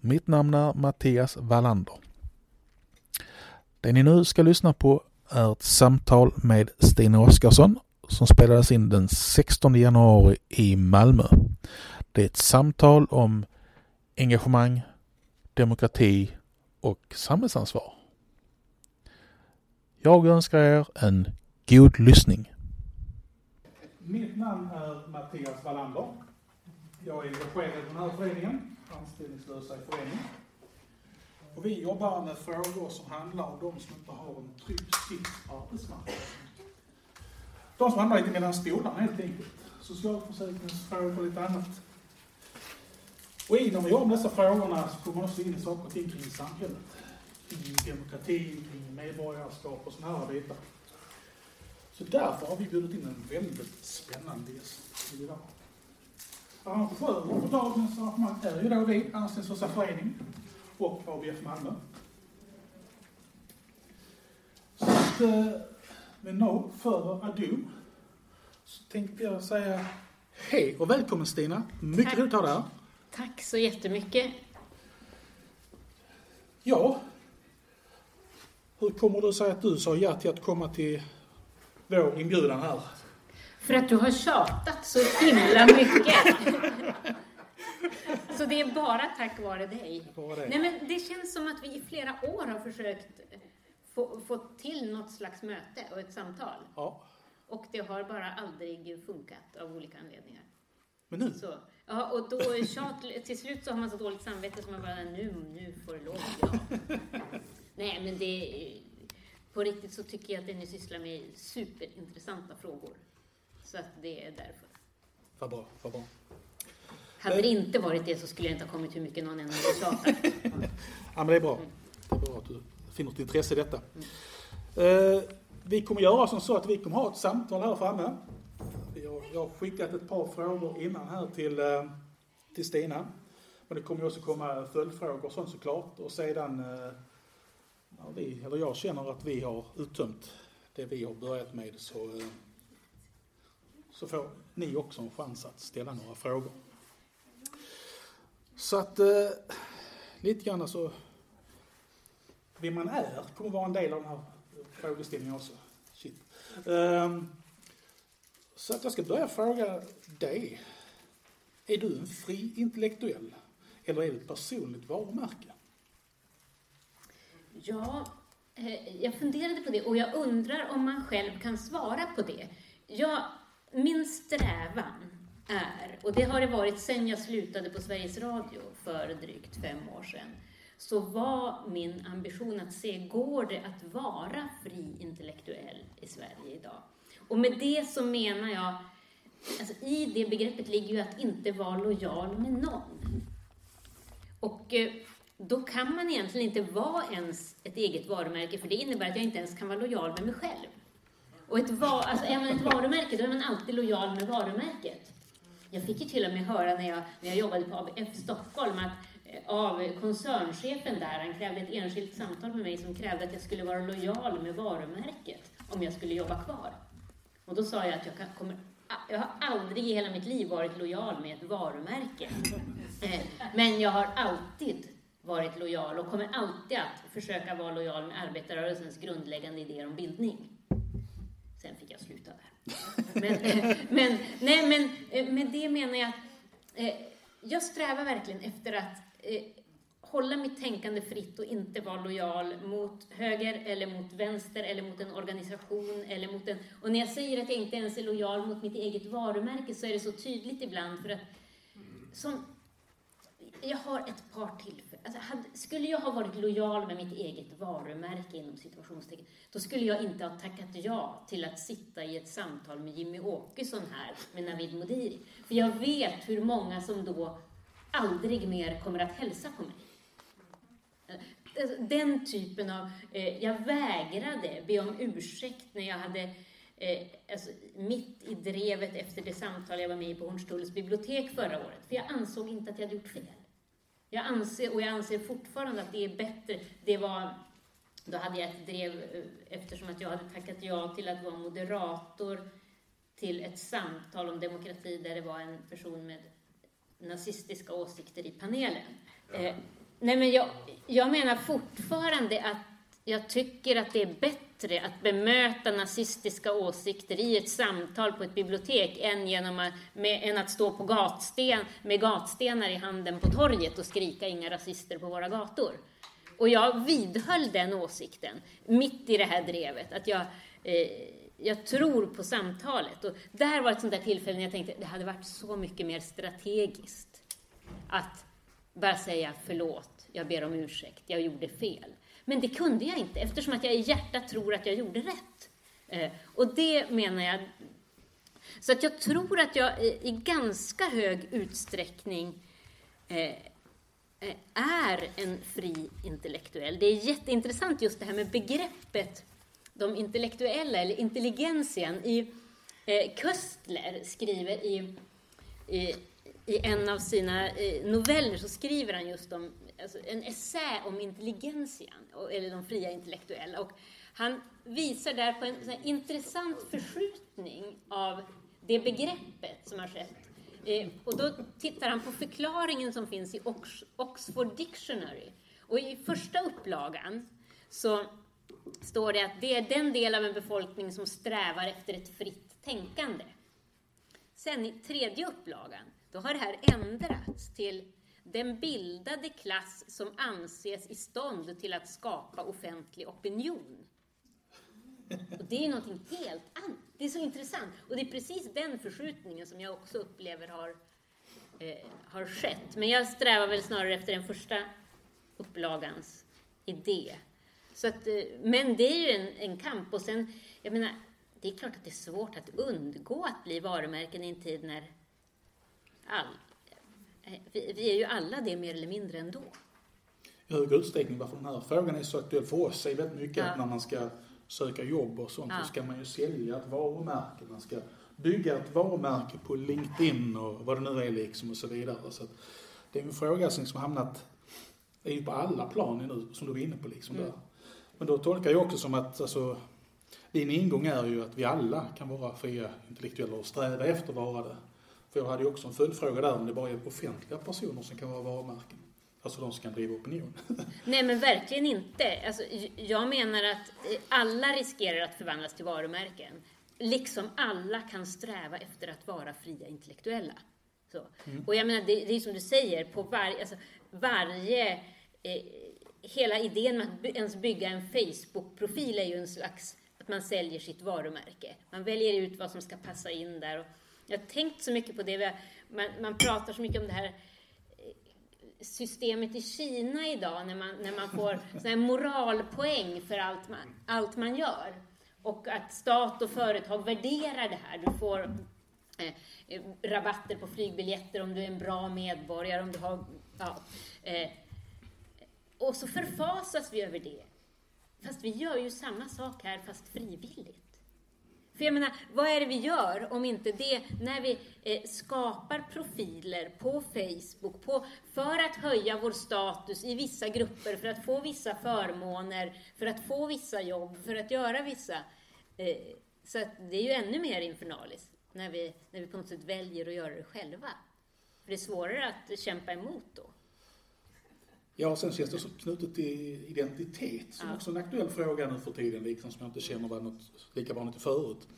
Mitt namn är Mattias Wallander. Det ni nu ska lyssna på är ett samtal med Stina Oskarsson som spelades in den 16 januari i Malmö. Det är ett samtal om engagemang, demokrati och samhällsansvar. Jag önskar er en god lyssning. Mitt namn är Mattias Wallander. Jag är engagerad i den här föreningen, Anställningslösa i förening. Och vi jobbar med frågor som handlar om de som inte har en trygg sits på arbetsmarknaden. De som hamnar lite mellan stolarna helt enkelt. Socialförsäkringsfrågor och lite annat. Och i när vi jobbar med dessa frågorna så kommer man också in i saker och ting kring samhället. Kring demokrati, kring medborgarskap och sådana här bitar. Så därför har vi bjudit in en väldigt spännande gäst idag. Arrangörer för dagens arrangemang är ju då vi, Anställningslösa förening och ABF Malmö. Så att, eh, med no further ado så tänkte jag säga hej och välkommen Stina. Mycket Tack. roligt att ha dig här. Tack så jättemycket. Ja, hur kommer det sig att du sa ja till att komma till vår inbjudan här? För att du har tjatat så himla mycket. Så det är bara tack vare dig. Nej, men det känns som att vi i flera år har försökt få, få till något slags möte och ett samtal. Ja, Och det har bara aldrig funkat av olika anledningar. men nu? Så, ja, och då tjat, till slut så har man så dåligt samvete så man bara, nu, nu får det lov, ja. Nej, men det, på riktigt så tycker jag att det ni sysslar med är superintressanta frågor. Så att det är därför. Vad bra, vad bra. Hade det inte varit det så skulle jag inte ha kommit hur mycket någon än hade tjatat. Ja, men det är bra. Det är bra att du finner ett intresse i detta. Eh, vi kommer göra som så att vi kommer ha ett samtal här framme. Jag har skickat ett par frågor innan här till, eh, till Stina. Men det kommer också komma följdfrågor och sånt såklart. Och sedan eh, när vi, eller jag känner att vi har uttömt det vi har börjat med så, eh, så får ni också en chans att ställa några frågor. Så att eh, lite grann alltså vem man är kommer vara en del av den här frågeställningen också. Shit. Um, så att jag ska börja fråga dig. Är du en fri intellektuell? Eller är du ett personligt varumärke? Ja, eh, jag funderade på det och jag undrar om man själv kan svara på det. Jag min strävan är, och det har det varit sedan jag slutade på Sveriges Radio för drygt fem år sedan, så var min ambition att se, går det att vara fri intellektuell i Sverige idag? Och med det så menar jag, alltså i det begreppet ligger ju att inte vara lojal med någon. Och eh, då kan man egentligen inte vara ens ett eget varumärke, för det innebär att jag inte ens kan vara lojal med mig själv. Och ett var, alltså är man ett varumärke, då är man alltid lojal med varumärket. Jag fick ju till och med höra när jag, när jag jobbade på ABF Stockholm att eh, av koncernchefen där, han krävde ett enskilt samtal med mig som krävde att jag skulle vara lojal med varumärket om jag skulle jobba kvar. Och då sa jag att jag, kan, kommer, jag har aldrig i hela mitt liv varit lojal med ett varumärke. Eh, men jag har alltid varit lojal och kommer alltid att försöka vara lojal med arbetarrörelsens grundläggande idéer om bildning. Sen fick jag sluta där. Men, men, nej, men eh, med det menar jag att eh, jag strävar verkligen efter att eh, hålla mitt tänkande fritt och inte vara lojal mot höger eller mot vänster eller mot en organisation eller mot en... Och när jag säger att jag inte ens är lojal mot mitt eget varumärke så är det så tydligt ibland för att som, jag har ett par tillfällen. Alltså, hade, skulle jag ha varit lojal med mitt eget varumärke inom situationstecken, då skulle jag inte ha tackat ja till att sitta i ett samtal med Jimmy Åkesson här med Navid Modiri. För jag vet hur många som då aldrig mer kommer att hälsa på mig. Alltså, den typen av... Eh, jag vägrade be om ursäkt när jag hade eh, alltså, mitt i drevet efter det samtal jag var med i på Hornstulls bibliotek förra året. För jag ansåg inte att jag hade gjort fel. Jag anser, och jag anser fortfarande att det är bättre. Det var, då hade jag ett drev eftersom att jag hade tackat ja till att vara moderator till ett samtal om demokrati där det var en person med nazistiska åsikter i panelen. Eh, Nej, men jag, jag menar fortfarande att jag tycker att det är bättre att bemöta nazistiska åsikter i ett samtal på ett bibliotek än, genom att, med, än att stå på gatsten, med gatstenar i handen på torget och skrika inga rasister på våra gator. Och jag vidhöll den åsikten mitt i det här drevet, att jag, eh, jag tror på samtalet. Och där var ett sånt där tillfälle när jag tänkte det hade varit så mycket mer strategiskt att bara säga förlåt, jag ber om ursäkt, jag gjorde fel. Men det kunde jag inte eftersom att jag i hjärtat tror att jag gjorde rätt. Eh, och det menar jag. Så att jag tror att jag i ganska hög utsträckning eh, eh, är en fri intellektuell. Det är jätteintressant just det här med begreppet de intellektuella, eller intelligensen. I, eh, Köstler skriver i, i, i en av sina eh, noveller så skriver han just om alltså en essä om intelligentian, eller de fria intellektuella. Och han visar där på en intressant förskjutning av det begreppet som har skett. Eh, och då tittar han på förklaringen som finns i Ox Oxford Dictionary. Och i första upplagan så står det att det är den del av en befolkning som strävar efter ett fritt tänkande. Sen i tredje upplagan, då har det här ändrats till den bildade klass som anses i stånd till att skapa offentlig opinion. Och det är någonting helt annat. Det är så intressant. Och det är precis den förskjutningen som jag också upplever har, eh, har skett. Men jag strävar väl snarare efter den första upplagans idé. Så att, eh, men det är ju en, en kamp. Och sen, jag menar, det är klart att det är svårt att undgå att bli varumärken i en tid när allt vi, vi, är ju alla det mer eller mindre ändå. I hög utsträckning varför den här frågan är så aktuell för oss är väldigt mycket ja. att när man ska söka jobb och sånt ja. så ska man ju sälja ett varumärke. Man ska bygga ett varumärke på LinkedIn och vad det nu är liksom och så vidare. Så det är en fråga som har hamnat är ju på alla plan nu, som du var inne på. Liksom mm. där. Men då tolkar jag också som att alltså, din ingång är ju att vi alla kan vara fria intellektuella och sträva efter att vara det. För jag hade ju också en följdfråga där om det bara är offentliga personer som kan vara varumärken. Alltså de som kan driva opinion. Nej men verkligen inte. Alltså, jag menar att eh, alla riskerar att förvandlas till varumärken. Liksom alla kan sträva efter att vara fria intellektuella. Så. Mm. Och jag menar, det, det är som du säger, på var, alltså, varje... Eh, hela idén med att ens bygga en Facebook-profil är ju en slags att man säljer sitt varumärke. Man väljer ut vad som ska passa in där. Och, jag har tänkt så mycket på det. Man, man pratar så mycket om det här eh, systemet i Kina idag när man, när man får såna moralpoäng för allt man, allt man gör. Och att stat och företag värderar det här. Du får eh, rabatter på flygbiljetter om du är en bra medborgare, om du har... Ja, eh, och så förfasas vi över det. Fast vi gör ju samma sak här, fast frivilligt. För jag menar, vad är det vi gör om inte det när vi eh, skapar profiler på Facebook på, för att höja vår status i vissa grupper, för att få vissa förmåner, för att få vissa jobb, för att göra vissa... Eh, så att det är ju ännu mer infernaliskt när vi, när vi på något sätt väljer att göra det själva. För det är svårare att kämpa emot då. Ja, sen känns det så knutet till identitet som ja. också är en aktuell fråga nu för tiden, liksom, som jag inte känner var något lika vanligt förut.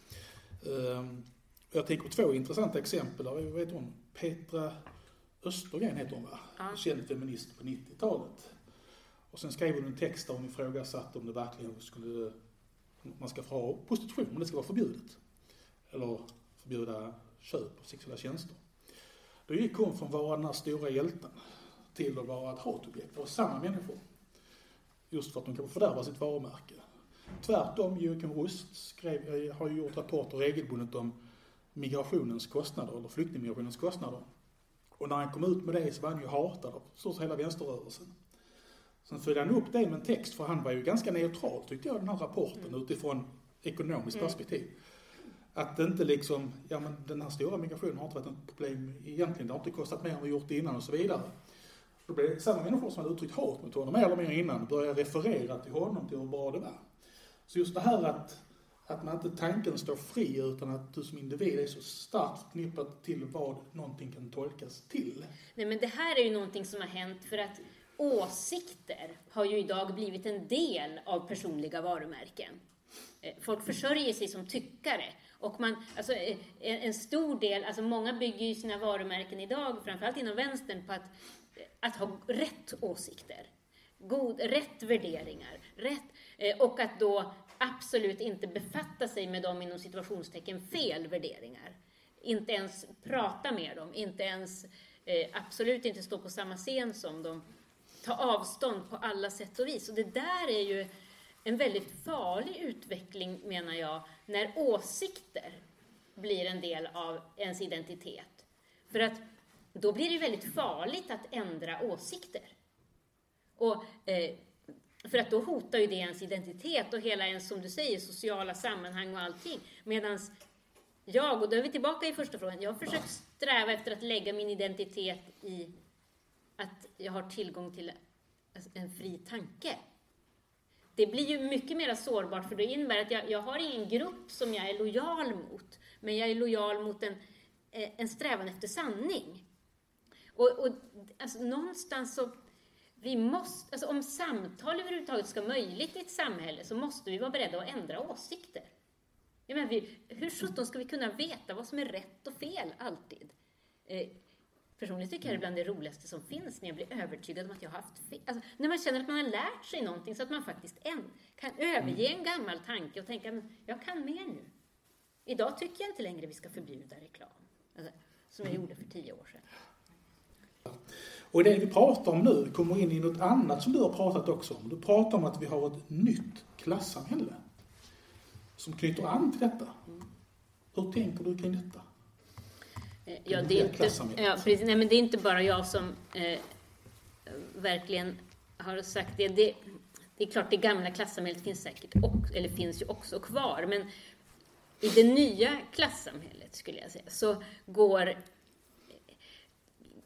Um, jag tänker på två intressanta exempel. Där, jag vet hon, Petra Östergren heter hon va? Ja. Känd feminist på 90-talet. Och sen skrev hon en text där hon ifrågasatte om det verkligen skulle, man ska få ha prostitution, om det ska vara förbjudet. Eller förbjuda köp av sexuella tjänster. Då gick hon från att vara den här stora hjälten till att vara ett hatobjekt av samma människor. Just för att de kan fördärva sitt varumärke. Tvärtom, Joakim Rust skrev, eh, har ju gjort rapporter regelbundet om migrationens kostnader, eller flyktingmigrationens kostnader. Och när han kom ut med det så var han ju hatad av stort hela vänsterrörelsen. Sen följde han upp det med en text, för han var ju ganska neutral tyckte jag, den här rapporten mm. utifrån ekonomiskt mm. perspektiv. Att det inte liksom, ja men den här stora migrationen har inte varit ett problem egentligen, det har inte kostat mer än vi gjort innan och så vidare. Då blev samma människor som hade uttryckt hat mot honom mer eller mindre innan började referera till honom, till hur bra det var. Så just det här att, att man inte tanken står fri utan att du som individ är så starkt förknippad till vad någonting kan tolkas till. Nej men det här är ju någonting som har hänt för att åsikter har ju idag blivit en del av personliga varumärken. Eh, folk försörjer sig som tyckare. Och man, alltså, eh, en stor del, alltså många bygger ju sina varumärken idag, framförallt inom vänstern, på att, att ha rätt åsikter. God, rätt värderingar. Rätt, eh, och att då absolut inte befatta sig med dem inom situationstecken fel värderingar. Inte ens prata med dem, inte ens, eh, absolut inte stå på samma scen som dem. Ta avstånd på alla sätt och vis. Och det där är ju en väldigt farlig utveckling, menar jag, när åsikter blir en del av ens identitet. För att då blir det väldigt farligt att ändra åsikter. Och eh, för att då hotar ju det ens identitet och hela ens, som du säger, sociala sammanhang och allting. Medan jag, och då är vi tillbaka i första frågan, jag har försökt sträva efter att lägga min identitet i att jag har tillgång till en fri tanke. Det blir ju mycket mer sårbart för det innebär att jag, jag har ingen grupp som jag är lojal mot, men jag är lojal mot en, eh, en strävan efter sanning. Och, och alltså, någonstans så vi måste, alltså om samtal överhuvudtaget ska vara möjligt i ett samhälle så måste vi vara beredda att ändra åsikter. Jag menar, vi, hur sjutton ska vi kunna veta vad som är rätt och fel alltid? Eh, personligen tycker jag det är bland det roligaste som finns när jag blir övertygad om att jag har haft fel. Alltså, när man känner att man har lärt sig någonting så att man faktiskt en, kan överge en gammal tanke och tänka, men jag kan mer nu. Idag tycker jag inte längre vi ska förbjuda reklam. Alltså, som jag gjorde för tio år sedan. Och det vi pratar om nu kommer in i något annat som du har pratat också om. Du pratar om att vi har ett nytt klassamhälle som knyter an till detta. Hur tänker du kring detta? Eh, ja, det är, inte, ja, precis, nej, men det är inte bara jag som eh, verkligen har sagt det. det. det. är klart, det gamla klassamhället finns säkert, också, eller finns ju också kvar, men i det nya klassamhället, skulle jag säga, så går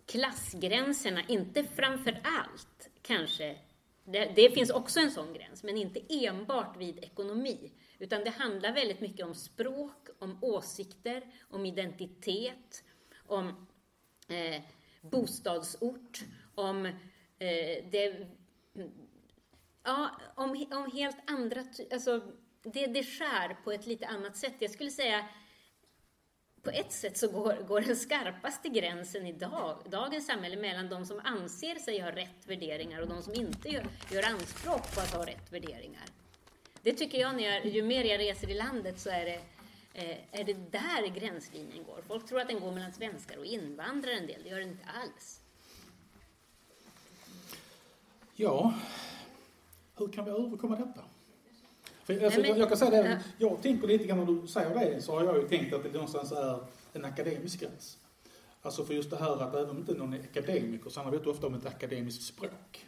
klassgränserna, inte framför allt kanske, det, det, finns också en sån gräns, men inte enbart vid ekonomi, utan det handlar väldigt mycket om språk, om åsikter, om identitet, om eh, bostadsort, om eh, det, ja, om, om helt andra, alltså det, det skär på ett lite annat sätt. Jag skulle säga på ett sätt så går, går den skarpaste gränsen i dag, dagens samhälle mellan de som anser sig ha rätt värderingar och de som inte gör, gör anspråk på att ha rätt värderingar. Det tycker jag, när jag, ju mer jag reser i landet så är det, eh, är det där gränslinjen går. Folk tror att den går mellan svenskar och invandrare en del, det gör den inte alls. Ja, hur kan vi överkomma detta? För, alltså, Nej, men, jag, kan säga det, ja. jag tänker lite grann när du säger det så har jag ju tänkt att det någonstans är en akademisk gräns. Alltså för just det här att även om inte någon är akademiker så handlar det ofta om ett akademiskt språk.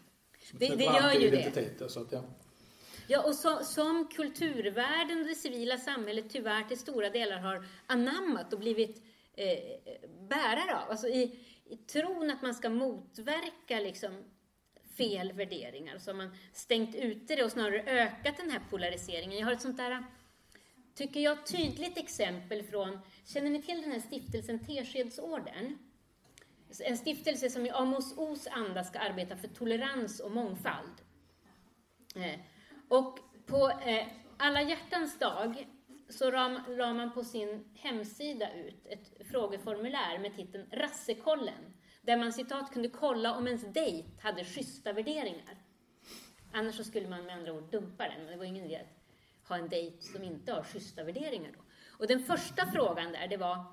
Det, det gör ju det. Så att, ja. Ja, och så, som kulturvärlden och det civila samhället tyvärr till stora delar har anammat och blivit eh, bärare av. Alltså i, i tron att man ska motverka liksom, fel värderingar. Så har man stängt ute det och snarare ökat den här polariseringen. Jag har ett sånt där, tycker jag, tydligt exempel från, känner ni till den här stiftelsen Teskedsorden? En stiftelse som i Amos Os anda ska arbeta för tolerans och mångfald. Eh, och på eh, alla hjärtans dag så la man på sin hemsida ut ett frågeformulär med titeln Rassekollen där man citat kunde kolla om ens dejt hade schyssta värderingar. Annars så skulle man med andra ord dumpa den. Det var ingen idé att ha en dejt som inte har schyssta värderingar då. Och den första frågan där, det var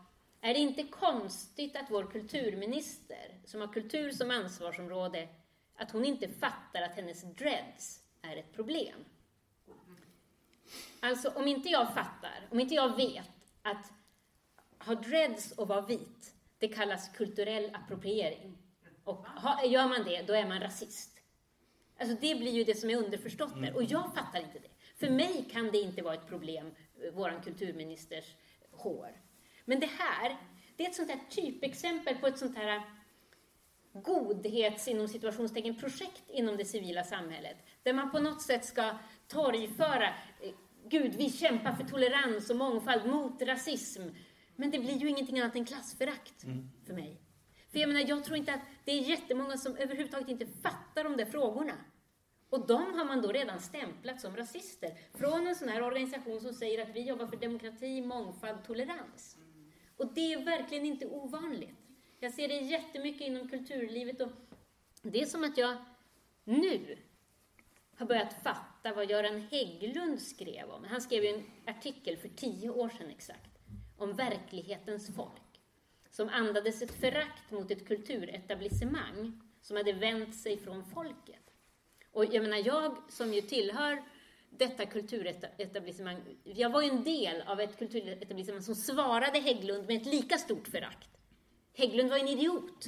är det inte konstigt att vår kulturminister, som har kultur som ansvarsområde, att hon inte fattar att hennes dreads är ett problem? Alltså, om inte jag fattar, om inte jag vet att ha dreads och vara vit, det kallas kulturell appropriering. Och gör man det, då är man rasist. Alltså det blir ju det som är underförstått där. Och jag fattar inte det. För mig kan det inte vara ett problem, eh, vår kulturministers hår. Men det här, det är ett sånt här typexempel på ett sånt här eh, godhets, inom situationstecken, projekt inom det civila samhället. Där man på något sätt ska torgföra, eh, Gud, vi kämpar för tolerans och mångfald mot rasism. Men det blir ju ingenting annat än klassförakt mm. för mig. För jag menar, jag tror inte att det är jättemånga som överhuvudtaget inte fattar de där frågorna. Och de har man då redan stämplat som rasister. Från en sån här organisation som säger att vi jobbar för demokrati, mångfald, tolerans. Och det är verkligen inte ovanligt. Jag ser det jättemycket inom kulturlivet och det är som att jag nu har börjat fatta vad Göran Hägglund skrev om. Han skrev ju en artikel för tio år sedan exakt, om verklighetens folk, som andades ett förakt mot ett kulturetablissemang som hade vänt sig från folket. Och jag menar, jag som ju tillhör detta kulturetablissemang, jag var ju en del av ett kulturetablissemang som svarade Hägglund med ett lika stort förakt. Hägglund var en idiot.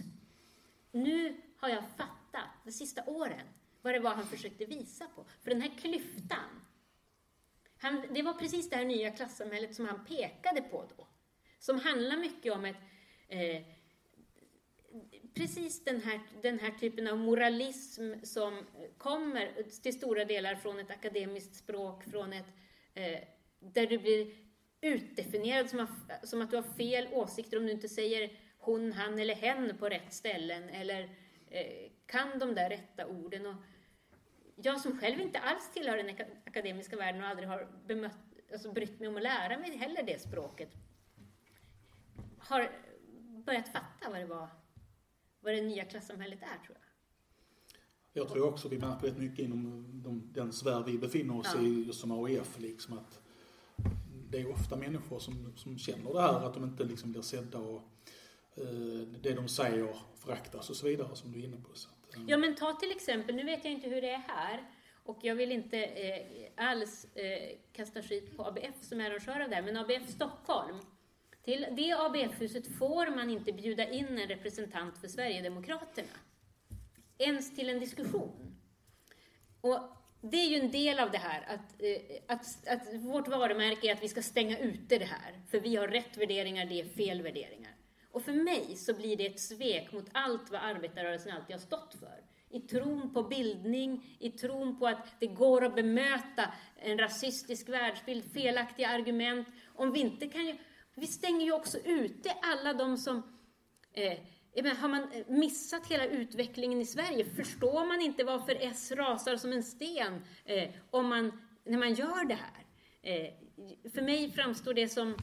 Nu har jag fattat, de sista åren, vad det var han försökte visa på. För den här klyftan, han, det var precis det här nya klassamhället som han pekade på då. Som handlar mycket om ett eh, precis den här, den här typen av moralism som kommer till stora delar från ett akademiskt språk, från ett, eh, där du blir utdefinierad som, som, att du har fel åsikter om du inte säger hon, han eller hen på rätt ställen eller eh, kan de där rätta orden. Och jag som själv inte alls tillhör den akademiska världen och aldrig har bemött, alltså brytt mig om att lära mig heller det språket, har börjat fatta vad det var vad det nya klassamhället är, tror jag. Jag tror också vi märker rätt mycket inom de, den sfär vi befinner oss ja. i som AIF, liksom att det är ofta människor som, som känner det här, att de inte liksom blir sedda och eh, det de säger föraktas och så vidare, som du är inne på. Så Ja, men ta till exempel, nu vet jag inte hur det är här, och jag vill inte eh, alls eh, kasta skit på ABF som är arrangör av det här, men ABF Stockholm till det ABF-huset får man inte bjuda in en representant för Sverigedemokraterna. Ens till en diskussion. Och det är ju en del av det här, att, eh, att, att vårt varumärke är att vi ska stänga ute det här. För vi har rätt värderingar, det är fel värderingar. Och för mig så blir det ett svek mot allt vad arbetarrörelsen alltid har stått för. I tron på bildning, i tron på att det går att bemöta en rasistisk världsbild, felaktiga argument. Om vi inte kan vi stänger ju också ute alla de som eh, har man missat hela utvecklingen i Sverige? Förstår man inte varför S rasar som en sten eh, om man, när man gör det här? Eh, för mig framstår det som...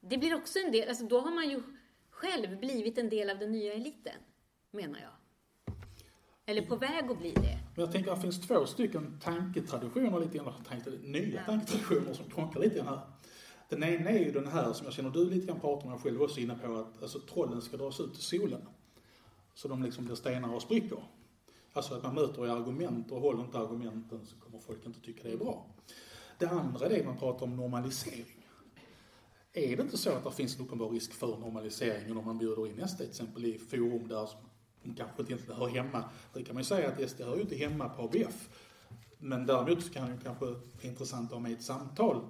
Det blir också en del, alltså då har man ju själv blivit en del av den nya eliten, menar jag. Eller på väg att bli det. Jag tänker att det finns två stycken tanketraditioner, lite grann, nya ja. tanketraditioner som krockar lite grann här. Den ena är ju den här som jag känner du lite grann pratar om, själv också inne på, att alltså, trollen ska dras ut i solen. Så de liksom blir stenar och spricker. Alltså att man möter i argument och håller inte argumenten så kommer folk inte tycka det är bra. Det andra är det man pratar om normalisering. Är det inte så att det finns en uppenbar risk för normalisering om man bjuder in SD till exempel i forum där de kanske inte hör hemma. Det kan man ju säga att SD hör ju inte hemma på ABF. Men däremot kan det kanske vara intressant att ha med ett samtal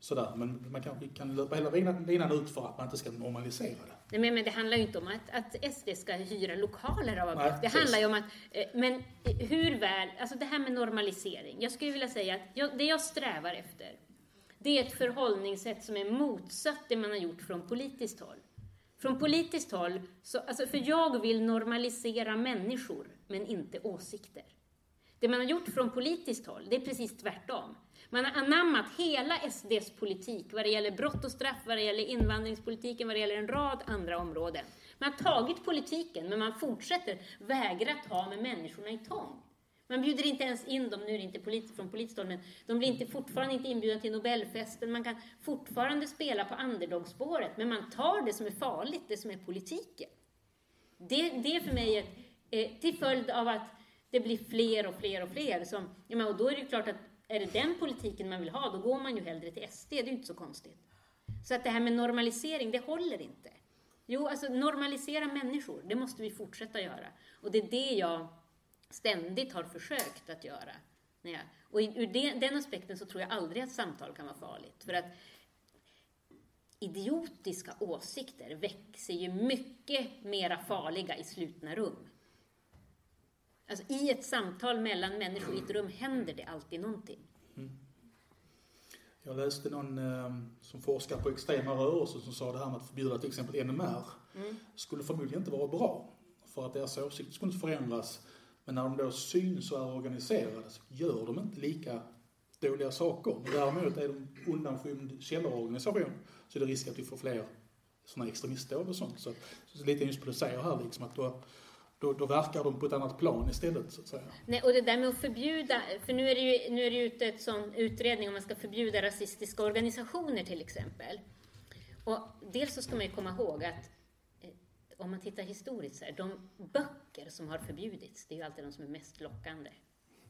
sådär. Men man kanske kan löpa hela linan ut för att man inte ska normalisera det. Nej, men det handlar ju inte om att, att SD ska hyra lokaler av ABF. Det handlar ju om att, eh, men hur väl, alltså det här med normalisering. Jag skulle vilja säga att jag, det jag strävar efter, det är ett förhållningssätt som är motsatt det man har gjort från politiskt håll. Från politiskt håll, så, alltså för jag vill normalisera människor, men inte åsikter. Det man har gjort från politiskt håll, det är precis tvärtom. Man har anammat hela SDs politik vad det gäller brott och straff, vad det gäller invandringspolitiken, vad det gäller en rad andra områden. Man har tagit politiken, men man fortsätter vägra ta med människorna i tång. Man bjuder inte ens in dem, nu är det inte polit, från politiskt håll, men de blir inte, fortfarande inte inbjudna till Nobelfesten. Man kan fortfarande spela på underdog-spåret, men man tar det som är farligt, det som är politiken. Det, det är för mig ett, eh, till följd av att det blir fler och fler och fler som, ja, men, och då är det klart att är det den politiken man vill ha, då går man ju hellre till SD. Det är ju inte så konstigt. Så att det här med normalisering, det håller inte. Jo, alltså normalisera människor, det måste vi fortsätta göra. Och det är det jag ständigt har försökt att göra. Och ur den aspekten så tror jag aldrig att samtal kan vara farligt. För att idiotiska åsikter växer ju mycket mera farliga i slutna rum. Alltså i ett samtal mellan människor i ett rum händer det alltid någonting. Mm. Jag läste någon eh, som forskar på extrema rörelser som sa det här med att förbjuda till exempel NMR Mm. skulle förmodligen inte vara bra. För att deras åsikter skulle inte förändras. Men när de då syns och är organiserade så gör de inte lika dåliga saker. Däremot är de undanskymd källarorganisation så är det risk att vi får fler sådana extremistdåd och sånt. Så, så lite just på det du säger här liksom att då, då, då verkar de på ett annat plan istället så att säga. Nej, och det där med att förbjuda, för nu är det ju nu är det ju ute ett sån utredning om man ska förbjuda rasistiska organisationer till exempel. Och dels så ska man ju komma ihåg att eh, om man tittar historiskt så här, de böcker som har förbjudits, det är ju alltid de som är mest lockande.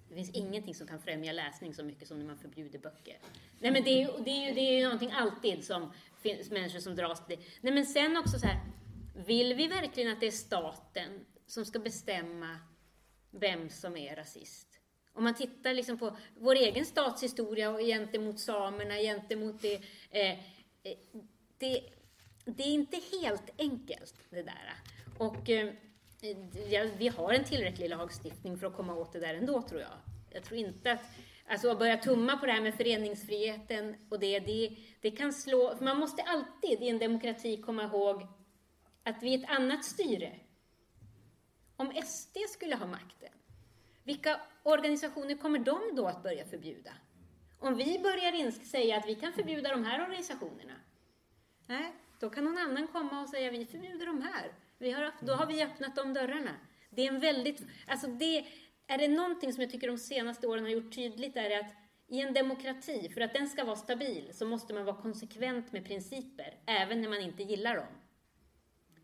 Det finns ingenting som kan främja läsning så mycket som när man förbjuder böcker. Nej men det är ju, det är ju, det är ju någonting alltid som finns människor som dras till det. Nej men sen också så här, vill vi verkligen att det är staten som ska bestämma vem som är rasist? Om man tittar liksom på vår egen statshistoria och gentemot samerna, gentemot det, eh, eh det, det är inte helt enkelt det där. Och eh, vi har en tillräcklig lagstiftning för att komma åt det där ändå tror jag. Jag tror inte att Alltså att börja tumma på det här med föreningsfriheten och det, det, det kan slå... För man måste alltid i en demokrati komma ihåg att vi är ett annat styre. Om SD skulle ha makten, vilka organisationer kommer de då att börja förbjuda? Om vi börjar säga att vi kan förbjuda de här organisationerna, nej, då kan någon annan komma och säga vi förbjuder de här. Vi har, då har vi öppnat de dörrarna. Det är en väldigt, alltså det, är det någonting som jag tycker de senaste åren har gjort tydligt är det att i en demokrati, för att den ska vara stabil, så måste man vara konsekvent med principer, även när man inte gillar dem.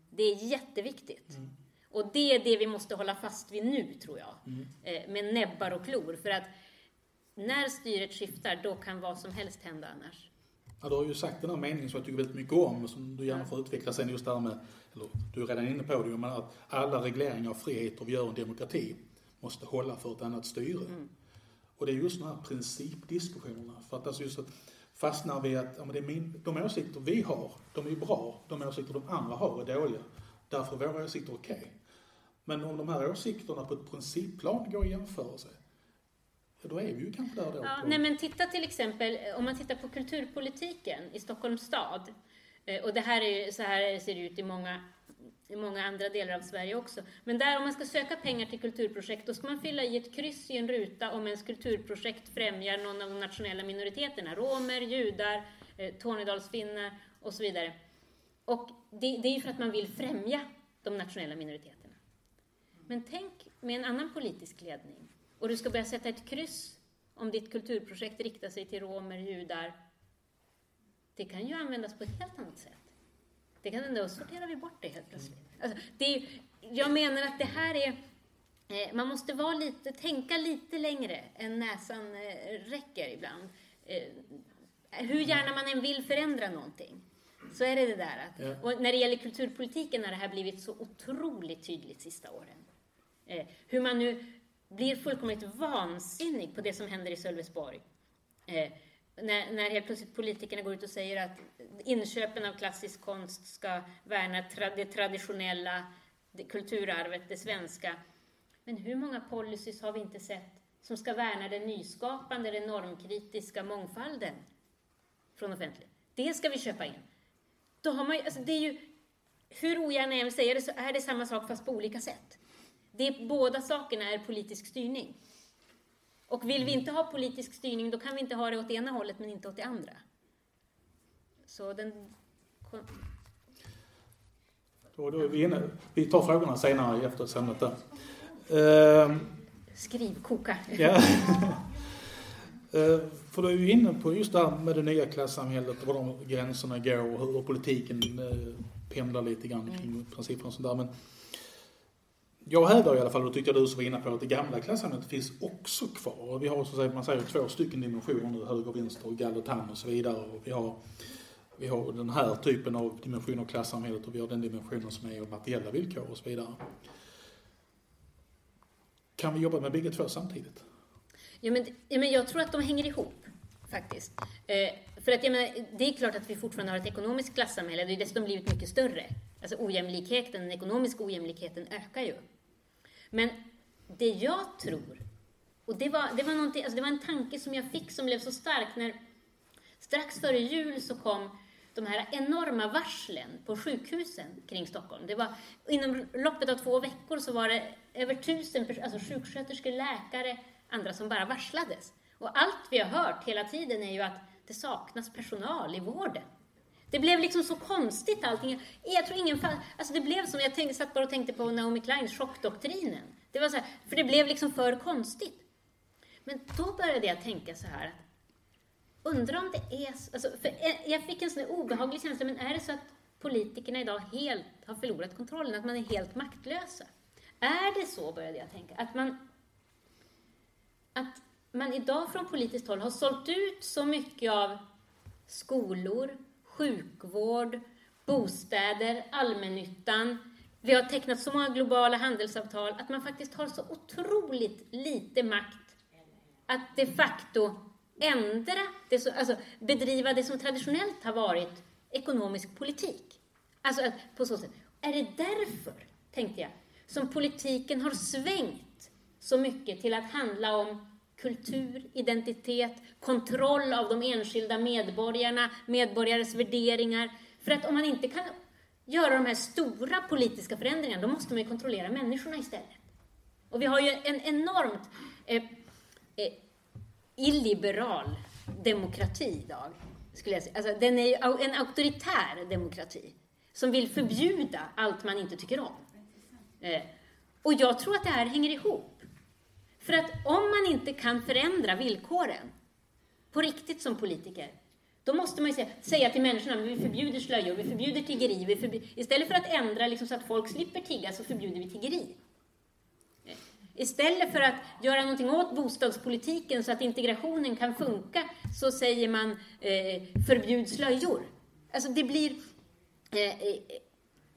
Det är jätteviktigt. Och det är det vi måste hålla fast vid nu, tror jag. Eh, med näbbar och klor. För att när styret skiftar, då kan vad som helst hända annars. Ja, du har ju sagt den här meningen som jag tycker väldigt mycket om och som du gärna får utveckla sen just det här med, eller du är redan inne på det, men att alla regleringar av friheter vi gör i en demokrati måste hålla för ett annat styre. Och det är just de här principdiskussionerna. För att alltså just att fastnar vi att ja, men det är min, de åsikter vi har, de är bra. De åsikter de andra har är dåliga. Därför är våra åsikter okej. Men om de här åsikterna på ett principplan går i jämförelse, ja, då är vi ju kanske där då. Ja, nej men titta till exempel, eh, om man tittar på kulturpolitiken i Stockholms stad. eh, Och det här är så här ser det ut i många, i många andra delar av Sverige också. Men där om man ska söka pengar till kulturprojekt, då ska man fylla i ett kryss i en ruta om ens kulturprojekt främjar någon av de nationella minoriteterna. Romer, judar, eh, tornedalsfinnar och så vidare. Och det, det är ju för att man vill främja de nationella minoriteterna. Men tänk med en annan politisk ledning och du ska börja sätta ett kryss om ditt kulturprojekt riktar sig till romer, judar. Det kan ju användas på ett helt annat sätt. Det kan, då sorterar vi bort det helt plötsligt. Alltså, det är, jag menar att det här är... Eh, man måste vara lite, tänka lite längre än näsan eh, räcker ibland. Eh, hur gärna man än vill förändra någonting, så är det det där att... Ja. Och när det gäller kulturpolitiken har det här blivit så otroligt tydligt sista åren. Eh, hur man nu blir fullkomligt vansinnig på det som händer i Sölvesborg. Eh, när, när helt plötsligt politikerna går ut och säger att inköpen av klassisk konst ska värna tra, det traditionella det kulturarvet, det svenska. Men hur många policies har vi inte sett som ska värna den nyskapande, den normkritiska mångfalden från offentligt? Det ska vi köpa in. Då har man alltså det är ju, hur ogärna jag än säger det så är det samma sak fast på olika sätt. Det båda sakerna är politisk styrning. Och vill vi inte ha politisk styrning, då kan vi inte ha det åt ena hållet men inte åt det andra. Så den... Då, då är vi inne. Vi tar frågorna senare i eftersämnet där. Ehm, Skrivkoka. ja. Eh, För du är ju inne på just det här med det nya klassamhället och var de gränserna går och hur politiken eh, pendlar lite grann kring principerna och sånt där. Men jag hävdar i alla fall, och det tyckte jag du som var inne på, att det gamla klassamhället finns också kvar. Vi har så säga, man säger två stycken dimensioner nu, höger, vänster och gallertam och så vidare. Och vi har, vi har den här typen av dimension av klassamhället och vi har den dimensionen som är av materiella villkor och så vidare. Kan vi jobba med bägge två samtidigt? Ja, men, ja, men jag tror att de hänger ihop, faktiskt. Eh, för att jag menar, det är klart att vi fortfarande har ett ekonomiskt klassamhälle, det är dessutom blivit mycket större. Alltså ojämlikheten, den ekonomiska ojämlikheten ökar ju. Men det jag tror, och det var, det var, alltså det var en tanke som jag fick som blev så stark när Strax före jul så kom de här enorma varslen på sjukhusen kring Stockholm. Det var, inom loppet av två veckor så var det över tusen alltså sjuksköterskor, läkare, andra som bara varslades. Och allt vi har hört hela tiden är ju att det saknas personal i vården. Det blev liksom så konstigt allting. Jag tror ingen alltså det blev som, jag tänkte, satt bara och tänkte på Naomi Kleins chockdoktrinen. Det var så här, för det blev liksom för konstigt. Men då började jag tänka så här, undrar om det är så, alltså, för jag fick en sån obehaglig känsla, men är det så att politikerna idag helt har förlorat kontrollen, att man är helt maktlösa? Är det så, började jag tänka, att man, att man idag från politiskt håll har sålt ut så mycket av skolor, sjukvård, bostäder, allmännyttan. Vi har tecknat så många globala handelsavtal att man faktiskt har så otroligt lite makt att de facto ändra, det som, alltså bedriva det som traditionellt har varit ekonomisk politik. Alltså på så sätt. Är det därför, tänkte jag, som politiken har svängt så mycket till att handla om kultur, identitet, kontroll av de enskilda medborgarna, medborgares värderingar. För att om man inte kan göra de här stora politiska förändringarna, då måste man ju kontrollera människorna istället. Och vi har ju en enormt eh, eh, illiberal demokrati idag, skulle jag säga. Alltså, den är ju en auktoritär demokrati som vill förbjuda allt man inte tycker om. Eh, och jag tror att det här hänger ihop. För att om man inte kan förändra villkoren på riktigt som politiker, då måste man ju säga, säga till människorna, vi förbjuder slöjor, vi förbjuder tiggeri. Vi förbjuder, istället för att ändra liksom, så att folk slipper tigga så förbjuder vi tiggeri. Istället för att göra någonting åt bostadspolitiken så att integrationen kan funka så säger man eh, förbjud slöjor. Alltså det blir... Eh, eh,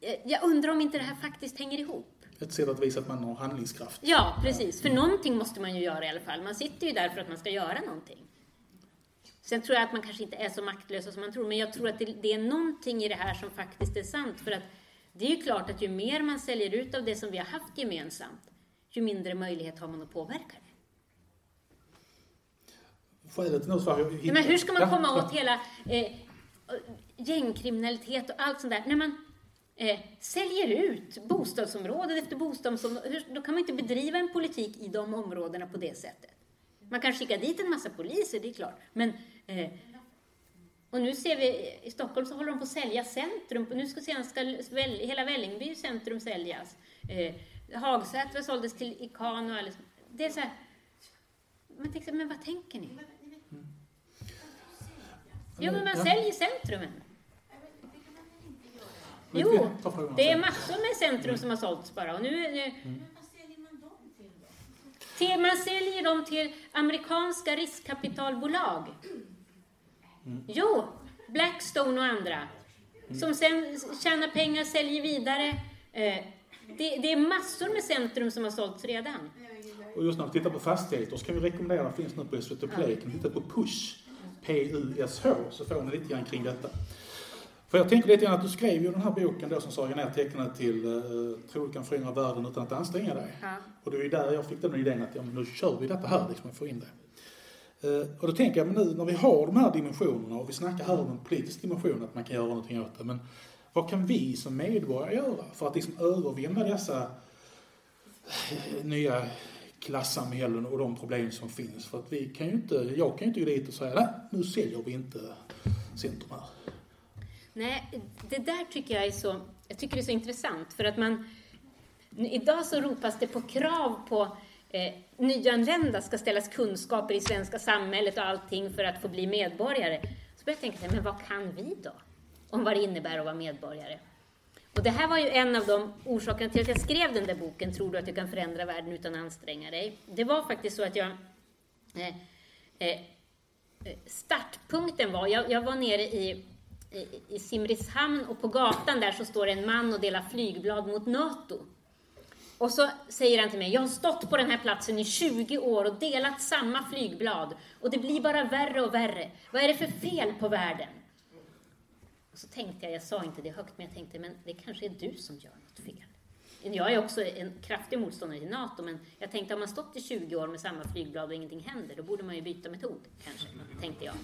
eh jag undrar om inte det här faktiskt hänger ihop ett sätt att visa att man har handlingskraft. Ja, precis. För någonting måste man ju göra i alla fall. Man sitter ju där för att man ska göra någonting. Sen tror jag att man kanske inte är så maktlös som man tror, men jag tror att det, det är någonting i det här som faktiskt är sant. För att det är ju klart att ju mer man säljer ut av det som vi har haft gemensamt, ju mindre möjlighet har man att påverka det. Skälet nu så Men hur ska man komma åt hela eh, gängkriminalitet och allt sånt där? När man eh, säljer ut bostadsområde efter bostadsområde, då kan man inte bedriva en politik i de områdena på det sättet. Man kan skicka dit en massa poliser, det är klart. Men, eh, och nu ser vi, i Stockholm så håller de på att sälja centrum. Nu ska, sen ska hela Vällingby centrum säljas. Eh, Hagsätra såldes till Ican och alldeles. Det är så här, man tänker men vad tänker ni? Mm. Jo, men man säljer centrumen. Jo, det är massor med centrum som har sålts bara. Och nu, nu, mm. till, man säljer dem till amerikanska riskkapitalbolag. Mm. Jo, Blackstone och andra. Mm. Som sen tjänar pengar, säljer vidare. Eh, det, det, är massor med centrum som har sålts redan. Och just när vi tittar på fastigheter så kan vi rekommendera, finns nu på SVT Play, kan titta på PUSH, P-U-S-H, så får ni lite grann kring detta. För jag tänker lite grann att du skrev ju den här boken då som Saga Ner tecknade till uh, Tror du kan förändra världen utan att anstränga dig. Ja. Och det var ju där jag fick den idén att ja, men nu kör vi detta här liksom och får in det. Uh, och då tänker jag, men nu när vi har de här dimensionerna och vi snackar här om en politisk dimension, att man kan göra någonting åt det. Men vad kan vi som medborgare göra för att liksom övervinna dessa eh, nya klassamhällen och de problem som finns? För att vi kan ju inte, jag kan ju inte gå dit och säga, nej, nu säljer vi inte centrum här. Nej, det där tycker jag är så, jag tycker det är så intressant för att man, idag så ropas det på krav på eh, nyanlända ska ställas kunskaper i svenska samhället och allting för att få bli medborgare. Så börjar jag tänka, men vad kan vi då? Om vad det innebär att vara medborgare. Och det här var ju en av de orsakerna till att jag skrev den där boken, Tror du att du kan förändra världen utan att anstränga dig? Det var faktiskt så att jag eh, eh, eh Startpunkten var, jag, jag var nere i i Simrishamn och på gatan där så står en man och delar flygblad mot NATO. Och så säger han till mig, jag har stått på den här platsen i 20 år och delat samma flygblad och det blir bara värre och värre. Vad är det för fel på världen? Och så tänkte jag, jag sa inte det högt, men jag tänkte, men det kanske är du som gör något fel. Jag är också en kraftig motståndare till NATO, men jag tänkte om man stått i 20 år med samma flygblad och ingenting händer, då borde man ju byta metod, kanske, tänkte jag.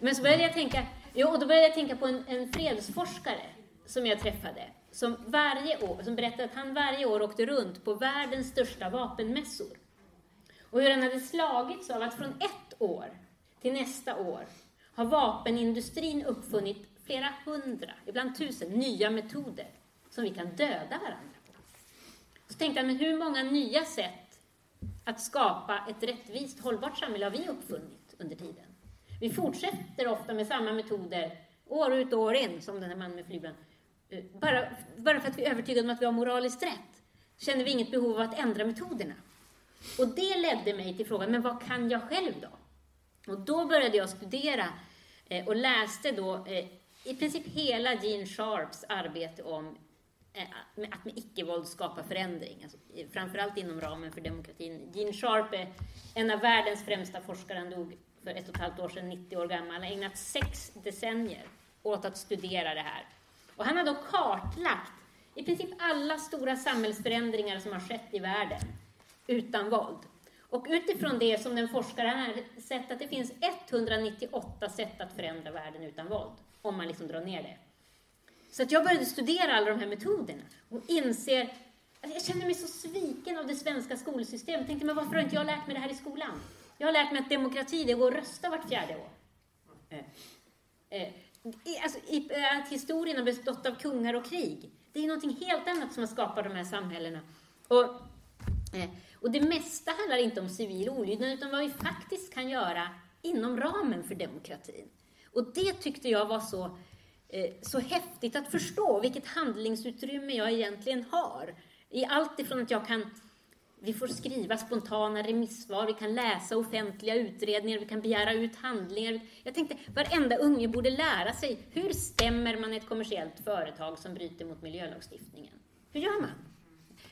Men så började jag tänka, jo, och då började jag tänka på en, en fredsforskare som jag träffade, som varje år, som berättade att han varje år åkte runt på världens största vapenmässor. Och hur han hade slagits av att från ett år till nästa år har vapenindustrin uppfunnit flera hundra, ibland tusen, nya metoder som vi kan döda varandra. Så tänkte jag, men hur många nya sätt att skapa ett rättvist, hållbart samhälle har vi uppfunnit under tiden? Vi fortsätter ofta med samma metoder, år ut och år in, som den här mannen med flygplan. Eh, bara, bara för att vi är övertygade om att vi har moraliskt rätt, känner vi inget behov av att ändra metoderna. Och det ledde mig till frågan, men vad kan jag själv då? Och då började jag studera eh, och läste då eh, i princip hela Gene Sharps arbete om Eh, att med icke-våld skapa förändring, alltså, framförallt inom ramen för demokratin. Gene Sharp är en av världens främsta forskare, han dog för ett och ett halvt år sedan, 90 år gammal. Han har ägnat sex decennier åt att studera det här. Och han har då kartlagt i princip alla stora samhällsförändringar som har skett i världen utan våld. Och utifrån det som den forskaren har sett att det finns 198 sätt att förändra världen utan våld, om man liksom drar ner det. Så att jag började studera alla de här metoderna och inser att jag känner mig så sviken av det svenska skolsystemet. Jag tänkte, men varför har inte jag lärt mig det här i skolan? Jag har lärt mig att demokrati, det går att rösta vart fjärde år. Eh, eh, alltså, eh, att historien har bestått av kungar och krig. Det är någonting helt annat som har skapat de här samhällena. Och, och det mesta handlar inte om civil olydnad, utan vad vi faktiskt kan göra inom ramen för demokratin. Och det tyckte jag var så, Eh, så häftigt att förstå, vilket handlingsutrymme jag egentligen har. I allt ifrån att jag kan vi får skriva spontana remissvar, vi kan läsa offentliga utredningar, vi kan begära ut handlingar. Jag tänkte, varenda unge borde lära sig, hur stämmer man ett kommersiellt företag som bryter mot miljölagstiftningen? Hur gör man?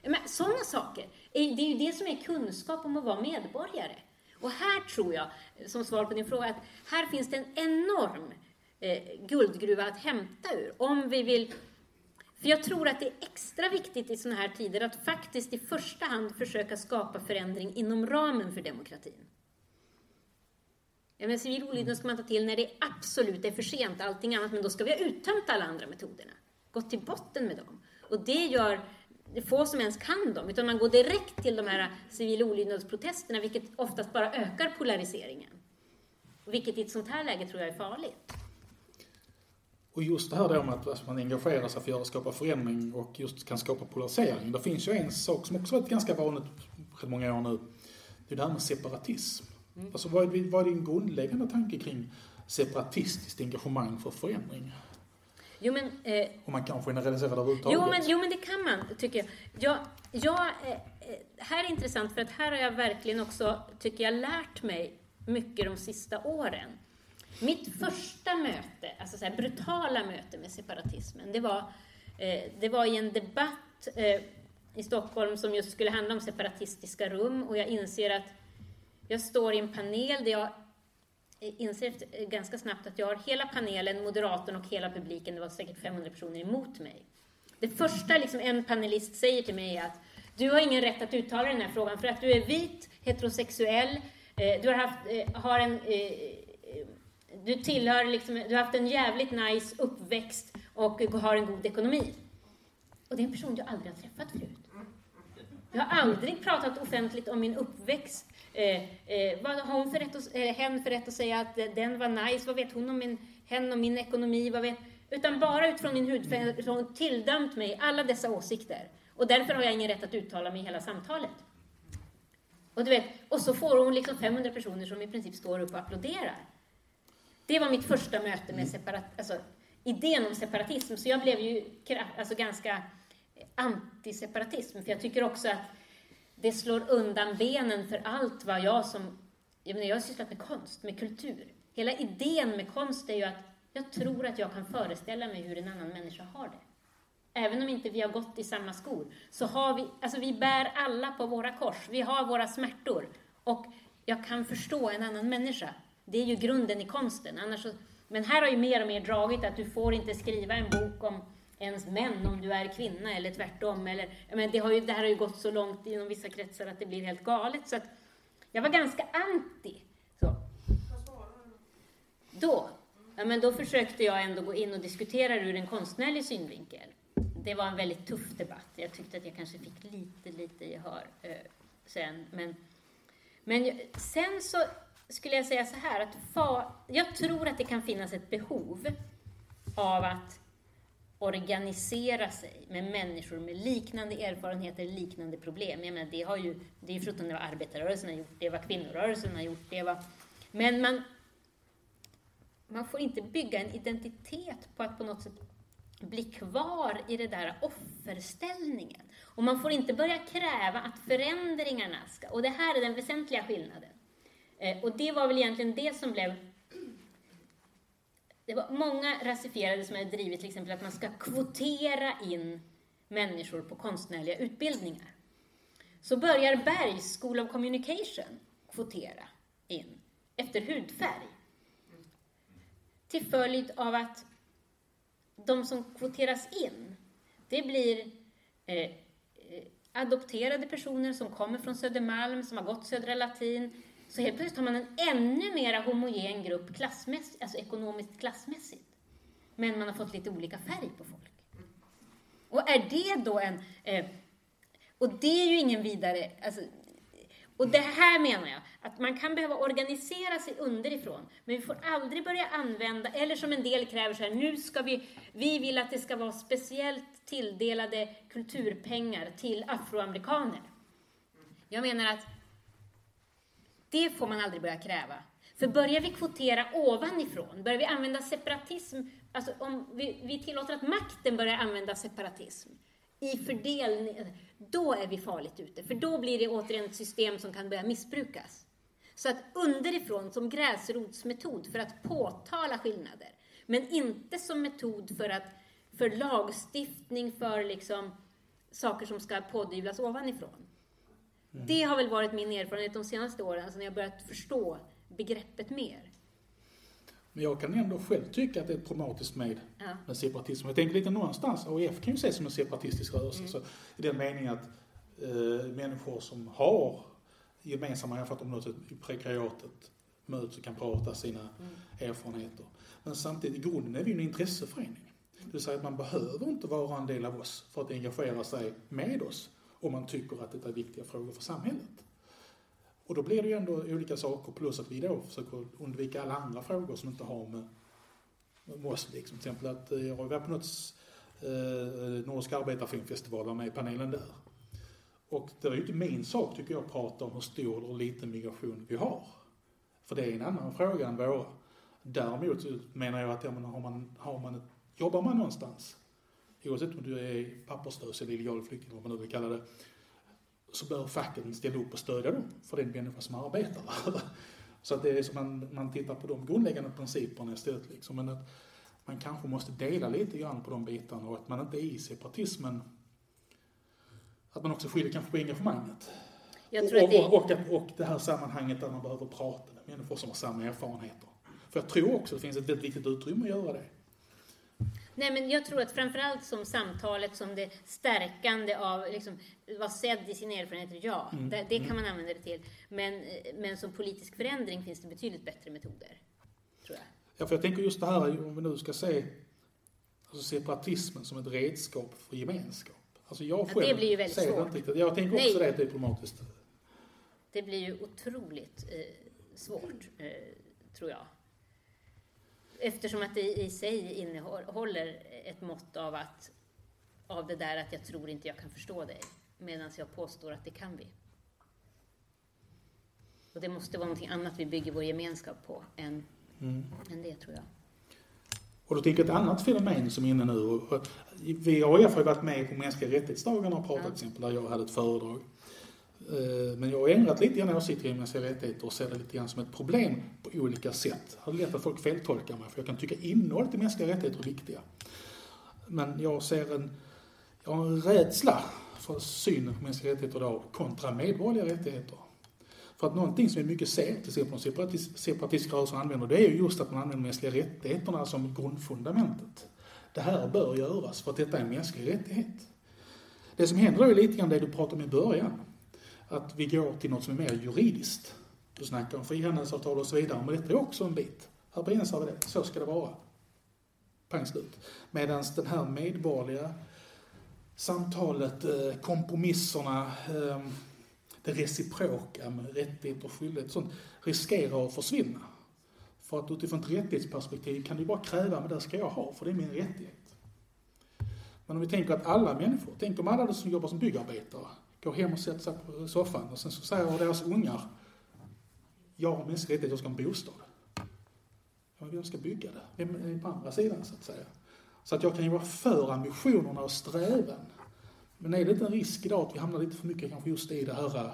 Men, sådana saker, eh, det är ju det som är kunskap om att vara medborgare. Och här tror jag, som svar på din fråga, att här finns det en enorm eh, guldgruva att hämta ur. Om vi vill för jag tror att det är extra viktigt i sådana här tider att faktiskt i första hand försöka skapa förändring inom ramen för demokratin. Ja, men civil olydnad ska man ta till när det absolut är för sent, allting annat, men då ska vi ha uttömt alla andra metoderna. Gått till botten med dem. Och det gör det få som ens kan dem, utan man går direkt till de här civil olydnadsprotesterna, vilket oftast bara ökar polariseringen. Vilket i ett sånt här läge tror jag är farligt. Och just det här då med att man engagerar sig för att skapa förändring och just kan skapa polarisering. Det finns ju en sak som också varit ganska vanligt för många år nu. Det är det här med separatism. Mm. Alltså vad är, vad är din grundläggande tanke kring separatistiskt engagemang för förändring? Jo, men, eh, Om man kan generalisera det överhuvudtaget. Jo men, jo, men det kan man, tycker jag. jag, jag eh, här är intressant, för att här har jag verkligen också, tycker jag, lärt mig mycket de sista åren. Mitt första möte, alltså så här brutala möte med separatismen, det var, eh, det var i en debatt eh, i Stockholm som just skulle handla om separatistiska rum och jag inser att jag står i en panel där jag inser eh, ganska snabbt att jag har hela panelen, moderatorn och hela publiken, det var säkert 500 personer emot mig. Det första liksom en panelist säger till mig är att du har ingen rätt att uttala den här frågan för att du är vit, heterosexuell, eh, du har, haft, eh, har en eh, du tillhör liksom, du har haft en jävligt nice uppväxt och har en god ekonomi. Och det är en person jag aldrig har träffat förut. Jag har aldrig pratat offentligt om min uppväxt. Eh, eh, vad har hon för rätt att, eh, hen för rätt att säga att den var nice? Vad vet hon om min, hen och min ekonomi? Vad vet, utan bara utifrån min hudfärg har hon tilldömt mig alla dessa åsikter. Och därför har jag ingen rätt att uttala mig i hela samtalet. Och, du vet, och så får hon liksom 500 personer som i princip står upp och applåderar. Det var mitt första möte med separat, alltså, idén om separatism, så jag blev ju alltså, ganska antiseparatism, för jag tycker också att det slår undan benen för allt vad jag som... Jag, menar, jag har sysslat med konst, med kultur. Hela idén med konst är ju att jag tror att jag kan föreställa mig hur en annan människa har det. Även om inte vi har gått i samma skor, så har vi, alltså vi bär alla på våra kors. Vi har våra smärtor. Och jag kan förstå en annan människa. Det är ju grunden i konsten. Annars så, men här har ju mer och mer dragit att du får inte skriva en bok om ens män om du är kvinna eller tvärtom. Eller, men det, har ju, det här har ju gått så långt inom vissa kretsar att det blir helt galet. Så att jag var ganska anti. Så. Då, ja, men då försökte jag ändå gå in och diskutera ur en konstnärlig synvinkel. Det var en väldigt tuff debatt. Jag tyckte att jag kanske fick lite, lite gehör eh, sen. Men, men sen så skulle jag säga så här att fa, jag tror att det kan finnas ett behov av att organisera sig med människor med liknande erfarenheter, liknande problem. Jag menar, det, har ju, det är ju förutom det vad arbetarrörelsen har gjort, det är vad kvinnorörelsen har gjort, det var... Men man, man får inte bygga en identitet på att på något sätt bli kvar i det där offerställningen. Och man får inte börja kräva att förändringarna ska... Och det här är den väsentliga skillnaden. Eh, och det var väl egentligen det som blev det var många rasifierade som hade drivit till exempel att man ska kvotera in människor på konstnärliga utbildningar. Så börjar Bergs School of Communication kvotera in efter hudfärg. Till följd av att de som kvoteras in, det blir eh, eh adopterade personer som kommer från Södermalm, som har gått Södra Latin, så helt plötsligt har man en ännu mer homogen grupp klassmässigt, alltså ekonomiskt klassmässigt. Men man har fått lite olika färg på folk. Och är det då en... Eh, och det är ju ingen vidare... Alltså, och det här menar jag, att man kan behöva organisera sig underifrån, men vi får aldrig börja använda, eller som en del kräver så här, nu ska vi, vi vill att det ska vara speciellt tilldelade kulturpengar till afroamerikaner. Jag menar att det får man aldrig börja kräva. För börjar vi kvotera ovanifrån, börjar vi använda separatism, alltså om vi, vi tillåter att makten börjar använda separatism i fördelning, då är vi farligt ute. För då blir det återigen ett system som kan börja missbrukas. Så att underifrån som gräsrotsmetod för att påtala skillnader, men inte som metod för, att, för lagstiftning för liksom saker som ska pådyvlas ovanifrån. Mm. Det har väl varit min erfarenhet de senaste åren, alltså när jag börjat förstå begreppet mer. Men jag kan ändå själv tycka att det är problematiskt med, ja. med separatism. Jag tänker lite någonstans, AIF kan ju ses som en separatistisk rörelse. Mm. Så I den meningen att eh, människor som har gemensamma erfarenheter i prekariatet möts och kan prata sina mm. erfarenheter. Men samtidigt, i grunden är vi en intresseförening. Det vill säga att man behöver inte vara en del av oss för att engagera sig med oss om man tycker att det är viktiga frågor för samhället. Och då blir det ju ändå olika saker plus att vi då försöker undvika alla andra frågor som inte har med, med oss liksom. Till exempel att eh, jag har varit på något eh, Nordiska arbetarfilmfestival var med i panelen där. Och det var ju inte min sak tycker jag att prata om hur stor eller liten migration vi har. För det är en annan fråga än våra. Däremot menar jag att ja, har man, har man ett, jobbar man någonstans oavsett om du är papperslös eller illegal flykting, vad man nu vill kalla det, så bör facken ställa upp och stödja dem för den människa som arbetar Så att det är som man, man tittar på de grundläggande principerna istället. Liksom. Men att man kanske måste dela lite grann på de bitarna och att man inte är i separatismen, att man också skiljer kanske på engagemanget. Jag tror och, det... och, och, och det här sammanhanget där man behöver prata med människor som har samma erfarenheter. För jag tror också att det finns ett väldigt viktigt utrymme att göra det. Nej, men jag tror att framförallt som samtalet som det stärkande av, liksom, vara sedd i sina erfarenheter, ja, mm. det, det, kan mm. man använda det till. Men, men som politisk förändring finns det betydligt bättre metoder, tror jag. Ja, för jag tänker just det här, om vi nu ska se alltså separatismen som ett redskap för gemenskap. Alltså jag själv ja, det blir ju väldigt svårt. Inte. Jag tänker också Nej. det är diplomatiskt. Det blir ju otroligt eh, svårt, eh, tror jag. Eftersom att det i sig innehåller ett mått av att av det där att jag tror inte jag kan förstå dig, medan jag påstår att det kan vi. Och det måste vara någonting annat vi bygger vår gemenskap på än, mm. än det, tror jag. Och då tänker jag ett annat fenomen som är inne nu. Vi har ju varit med på mänskliga rättighetsdagarna och pratat ja. till exempel, där jag hade ett föredrag. Eh, men jag har ändrat lite grann åsikter i mänskliga rättigheter och ser det lite grann som ett problem på olika sätt. Det är lätt att folk feltolkar mig för jag kan tycka innehållet i mänskliga rättigheter är viktiga. Men jag ser en, jag har en rädsla för synen på mänskliga rättigheter idag kontra medborgerliga rättigheter. För att någonting som vi mycket ser, till exempel separatist, separatistiska rörelser använder, det är ju just att man använder mänskliga rättigheterna som grundfundamentet. det här bör göras för att detta är en mänsklig rättighet. Det som händer då är lite grann det du pratade om i början. Att vi går till något som är mer juridiskt. Du snackar om frihandelsavtal och så vidare, men detta är också en bit. Här begränsar vi det. Så ska det vara. Pang slut. Medan den här medborgerliga samtalet, eh, kompromisserna, ehm, det reciproka med rättigheter och skyldigheter sånt riskerar att försvinna. För att utifrån ett rättighetsperspektiv kan du bara kräva, men det ska jag ha, för det är min rättighet. Men om vi tänker att alla människor, tänk om alla som jobbar som byggarbetare går hem och sätter sig på soffan och sen så säger deras ungar, jag har mänsklig rättighet, jag ska ha en bostad. Ja, vem ska bygga det? Vem är på andra sidan så att säga? Så att jag kan ju vara för ambitionerna och strävan. Men är det inte en risk idag att vi hamnar lite för mycket kanske just i det här eh,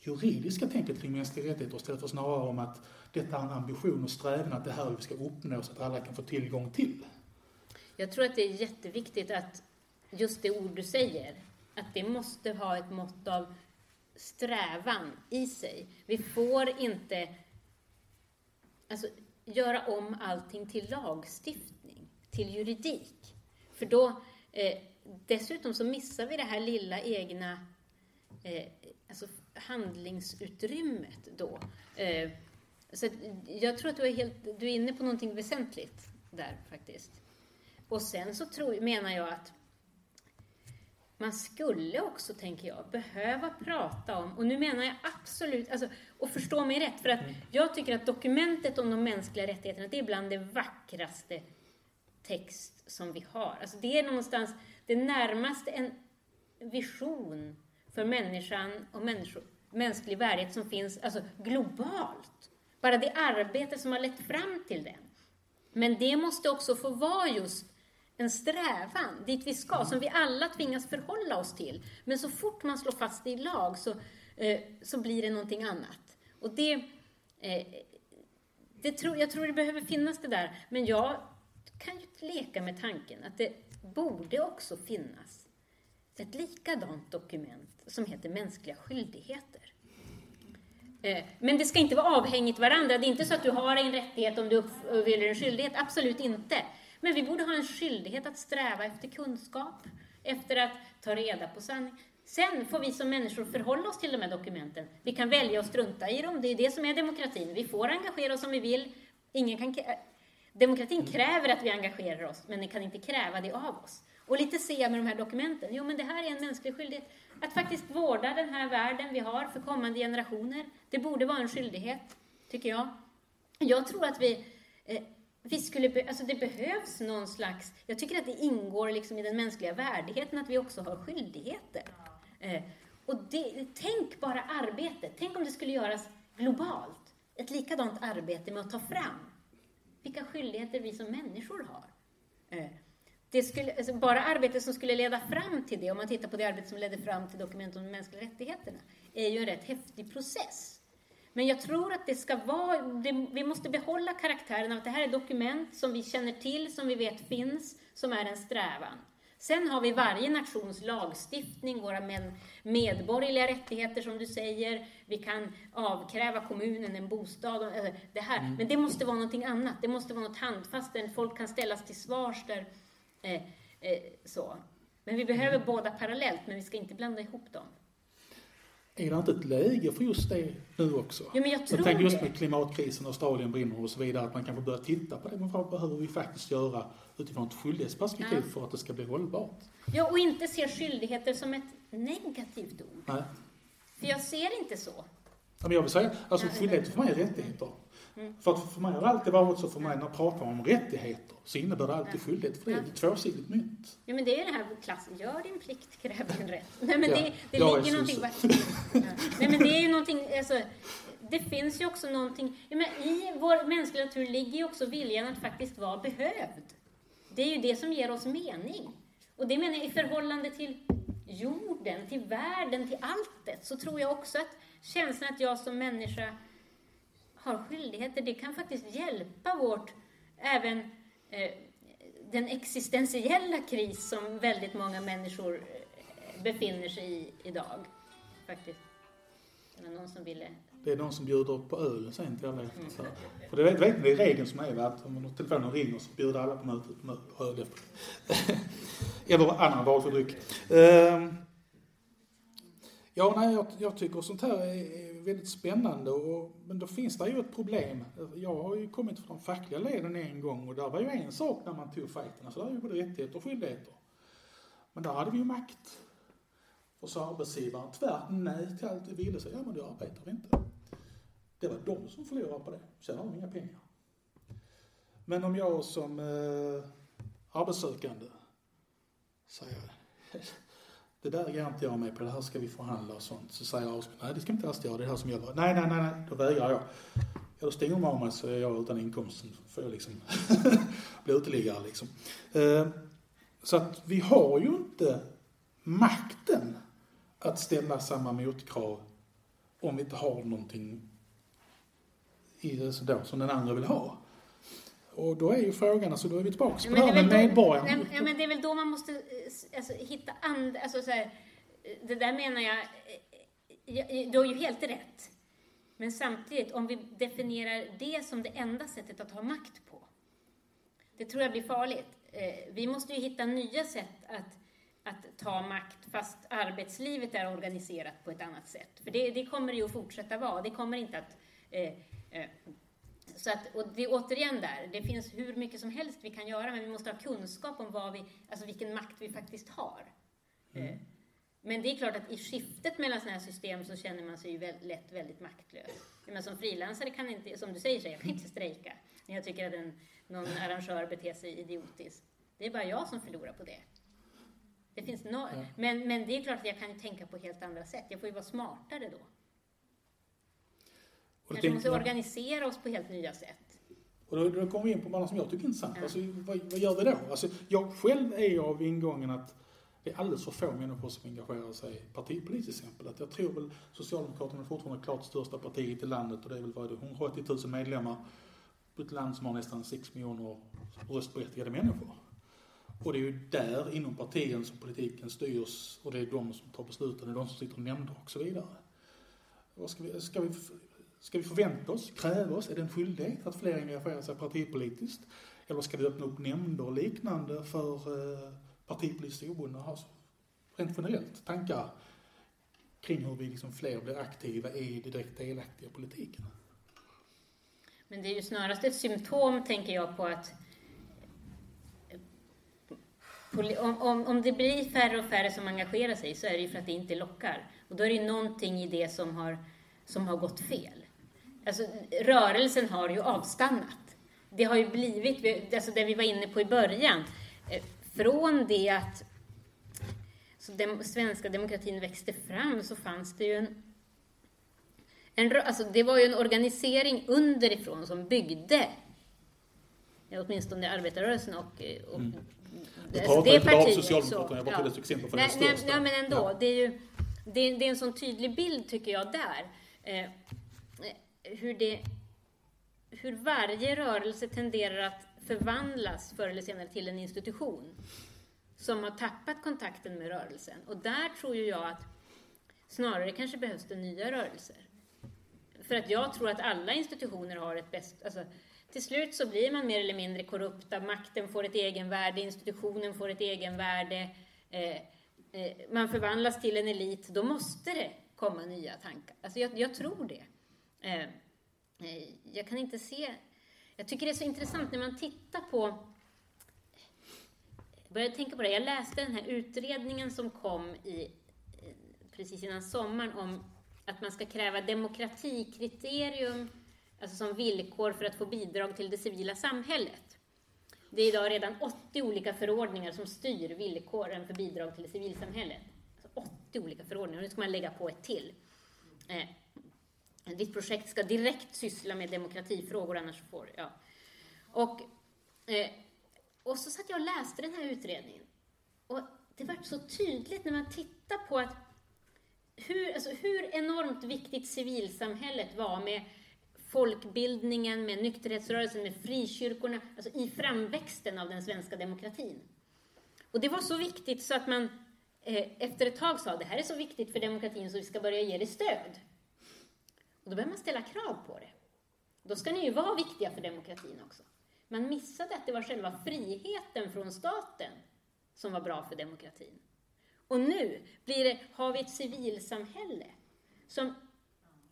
juridiska tänket kring mänskliga rättigheter istället för snarare om att detta är en ambition och strävan att det här vi ska uppnå så att alla kan få tillgång till. Jag tror att det är jätteviktigt att just det ord du säger, att det måste ha ett mått av strävan i sig. Vi får inte alltså, göra om allting till lagstiftning, till juridik. För då, eh, dessutom så missar vi det här lilla egna eh, alltså handlingsutrymmet då. Eh, så jag tror att du är, helt, du är inne på någonting väsentligt där faktiskt. Och sen så tror, menar jag att man skulle också, tänker jag, behöva prata om, och nu menar jag absolut, alltså, och förstå mig rätt, för att mm. jag tycker att dokumentet om de mänskliga rättigheterna, det är bland det vackraste text som vi har. Alltså det är någonstans det närmaste en vision för människan och människor, mänsklig värdighet som finns alltså globalt. Bara det arbete som har lett fram till den. Men det måste också få vara just en strävan dit vi ska, som vi alla tvingas förhålla oss till. Men så fort man slår fast det i lag så, eh, så blir det någonting annat. Och det, eh, det tror, jag tror det behöver finnas det där, men jag kan ju leka med tanken att det borde också finnas ett likadant dokument som heter mänskliga skyldigheter. Eh, men det ska inte vara avhängigt varandra. Det är inte så att du har en rättighet om du uppfyller en skyldighet. Absolut inte. Men vi borde ha en skyldighet att sträva efter kunskap, efter att ta reda på sanning. Sen får vi som människor förhålla oss till de här dokumenten. Vi kan välja att strunta i dem, det är det som är demokratin. Vi får engagera oss om vi vill. Ingen kan Demokratin kräver att vi engagerar oss, men den kan inte kräva det av oss. Och lite ser jag med de här dokumenten, jo men det här är en mänsklig skyldighet. Att faktiskt vårda den här världen vi har för kommande generationer, det borde vara en skyldighet, tycker jag. Jag tror att vi eh, vi skulle, alltså det behövs någon slags, jag tycker att det ingår liksom i den mänskliga värdigheten att vi också har skyldigheter. Eh, och det, tänk bara arbetet, tänk om det skulle göras globalt. Ett likadant arbete med att ta fram vilka skyldigheter vi som människor har. Eh, det skulle, alltså bara arbetet som skulle leda fram till det, om man tittar på det arbete som ledde fram till dokumentet om de mänskliga rättigheterna, är ju en rätt häftig process. Men jag tror att det ska vara, det, vi måste behålla karaktären av att det här är dokument som vi känner till, som vi vet finns, som är en strävan. Sen har vi varje nations lagstiftning, våra medborgerliga rättigheter som du säger. Vi kan avkräva kommunen en bostad. Alltså det här. Mm. Men det måste vara någonting annat. Det måste vara något handfast där folk kan ställas till svars. Där, eh, eh, så. Men vi behöver mm. båda parallellt, men vi ska inte blanda ihop dem. Är det inte ett läge för just det nu också? Ja, men jag tror jag tänker just med klimatkrisen, Australien brinner och så vidare, att man kanske börjar titta på det. Men vad behöver vi faktiskt göra utifrån ett skyldighetsperspektiv ja. för att det ska bli hållbart? Ja, och inte se skyldigheter som ett negativt ord. Nej. För jag ser inte så. Ja, men jag vill säga, alltså skyldigheter för mig är rättigheter. Mm. För att för mig har det alltid varit så, för mig när man pratar om rättigheter, så innebär det alltid skyldighet, för det är ett tvåsidigt mynt. Ja, men det är det här klassen, gör din plikt, kräv din rätt. Nej, men ja, det, det ligger någonting... ja. Nej, men det är ju någonting, alltså, det finns ju också någonting, ja, men i vår mänskliga natur ligger ju också viljan att faktiskt vara behövd. Det är ju det som ger oss mening. Och det menar jag i förhållande till jorden, till världen, till alltet, så tror jag också att känslan att jag som människa har skyldigheter, det kan faktiskt hjälpa vårt, även eh, den existentiella kris som väldigt många människor eh, befinner sig i idag. Faktiskt. Det var någon som ville... Det är någon som bjuder på öl sen till alla efter. Så. För det vet, vet det är regeln som är att om telefonen ringer så bjuder alla på mötet på öl. Eller annan valfri dryck. Uh, ja, nej, jag, jag, tycker sånt här är, är väldigt spännande. Och, men då finns det ju ett problem. Jag har ju kommit från de fackliga leden en gång och där var ju en sak när man tog fighten. Alltså där är ju både rättigheter och skyldigheter. Men där hade vi ju makt. Och så arbetsgivaren tvärt nej till allt vi ville, så ja men du arbetar inte. Det var de som förlorade på det. Sen har de inga pengar. Men om jag som eh, arbetssökande säger det där går inte jag med på, det här ska vi förhandla och sånt. Så säger arbetsgivaren, nej det ska vi inte alls göra, det är det här som gäller. Nej, nej, nej, nej, då vägrar jag. Ja, då stänger de av mig så är jag utan inkomst. Får jag liksom bli uteliggare liksom. Eh, så att vi har ju inte makten att ställa samma motkrav om vi inte har någonting i det som den andra vill ha. Och då är ju frågan, alltså då är vi tillbaka på det här med medborgaren. Ja, men det är väl då man måste eh, alltså, hitta andra, alltså så här, det där menar jag, eh, du har ju helt rätt. Men samtidigt, om vi definierar det som det enda sättet att ha makt på, det tror jag blir farligt. Eh, vi måste ju hitta nya sätt att att ta makt fast arbetslivet är organiserat på ett annat sätt. För det, det kommer det ju att fortsätta vara. Det kommer inte att... Eh, så att, och det är återigen där, det finns hur mycket som helst vi kan göra, men vi måste ha kunskap om vad vi, alltså vilken makt vi faktiskt har. Mm. Eh, men det är klart att i skiftet mellan sådana här system så känner man sig ju väldigt, lätt väldigt maktlös. Men som frilansare kan inte, som du säger, så jag kan inte strejka när jag tycker att en, någon arrangör beter sig idiotiskt. Det är bara jag som förlorar på det. Det finns no ja. men, men det är klart att jag kan tänka på helt andra sätt. Jag får ju vara smartare då. Kanske måste man... organisera oss på helt nya sätt. Och då, då kommer vi in på något som jag tycker är intressant. Ja. Alltså, vad, vad, gör vi då? Alltså, jag själv är av ingången att det är alldeles för få människor som engagerar sig partipolitiskt till exempel. Att jag tror väl Socialdemokraterna är fortfarande klart största partiet i landet och det är väl vad det, 180 000 medlemmar på ett land som har nästan 6 miljoner röstberättigade människor. Och det är ju där inom partierna som politiken styrs och det är de som tar besluten, det är de som sitter i nämnder och så vidare. Vad ska, vi, ska, vi, ska vi förvänta oss, kräva oss, är det en skyldighet att fler engagerar sig partipolitiskt? Eller ska vi öppna upp nämnder och liknande för eh, partipolitiskt obundna? Alltså, rent generellt, tankar kring hur vi liksom fler blir aktiva i det direkt delaktiga politiken? Men det är ju snarast ett symptom, tänker jag, på att eh, om, om, om det blir färre och färre som engagerar sig så är det ju för att det inte lockar. Och då är det ju någonting i det som har, som har gått fel. Alltså, rörelsen har ju avstannat. Det har ju blivit, alltså det vi var inne på i början, eh, från det att så den svenska demokratin växte fram så fanns det ju en, en alltså det var ju en organisering underifrån som byggde åtminstone arbetarrörelsen och, och mm. Pratar det av Socialdemokraterna, jag bara tog ett exempel för nej, den nej, nej, men ändå. Ja. Det, är ju, det, är, det är en sån tydlig bild, tycker jag, där. Eh, hur, det, hur varje rörelse tenderar att förvandlas förr eller senare till en institution som har tappat kontakten med rörelsen. Och där tror ju jag att snarare kanske behövs det nya rörelser. För att jag tror att alla institutioner har ett bäst... Alltså, till slut så blir man mer eller mindre korrupta, makten får ett egenvärde, institutionen får ett egenvärde, eh, eh, man förvandlas till en elit, då måste det komma nya tankar. Alltså jag, jag tror det. Eh, eh, jag kan inte se... Jag tycker det är så intressant när man tittar på... Jag började tänka på det, jag läste den här utredningen som kom i, eh, precis innan sommaren om att man ska kräva demokratikriterium alltså som villkor för att få bidrag till det civila samhället. Det är idag redan 80 olika förordningar som styr villkoren för bidrag till civilsamhället. Alltså 80 olika förordningar, nu ska man lägga på ett till. Eh, ditt projekt ska direkt syssla med demokratifrågor, annars får du... ja. Och, eh, och så satt jag och läste den här utredningen. Och det var så tydligt när man tittar på att hur, alltså hur enormt viktigt civilsamhället var med folkbildningen, med nykterhetsrörelsen, med frikyrkorna, alltså i framväxten av den svenska demokratin. Och det var så viktigt så att man eh, efter ett tag sa det här är så viktigt för demokratin så vi ska börja ge det stöd. Och då behöver man ställa krav på det. Då ska ni ju vara viktiga för demokratin också. Man missade att det var själva friheten från staten som var bra för demokratin. Och nu blir det, har vi ett civilsamhälle som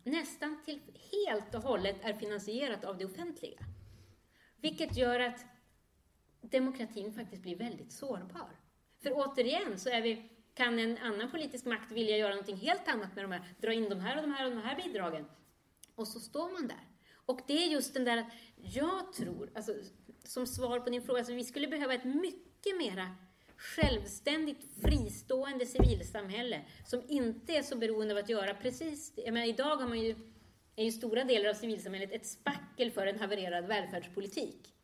nästan till helt och hållet är finansierat av det offentliga. Vilket gör att demokratin faktiskt blir väldigt sårbar. För återigen så är vi, kan en annan politisk makt vilja göra någonting helt annat med de här, dra in de här och de här och de här bidragen. Och så står man där. Och det är just den där att jag tror, alltså, som svar på din fråga, alltså, vi skulle behöva ett mycket mera självständigt fristående civilsamhälle som inte är så beroende av att göra precis Jag menar, idag har man ju, är ju stora delar av civilsamhället ett spackel för en havererad välfärdspolitik.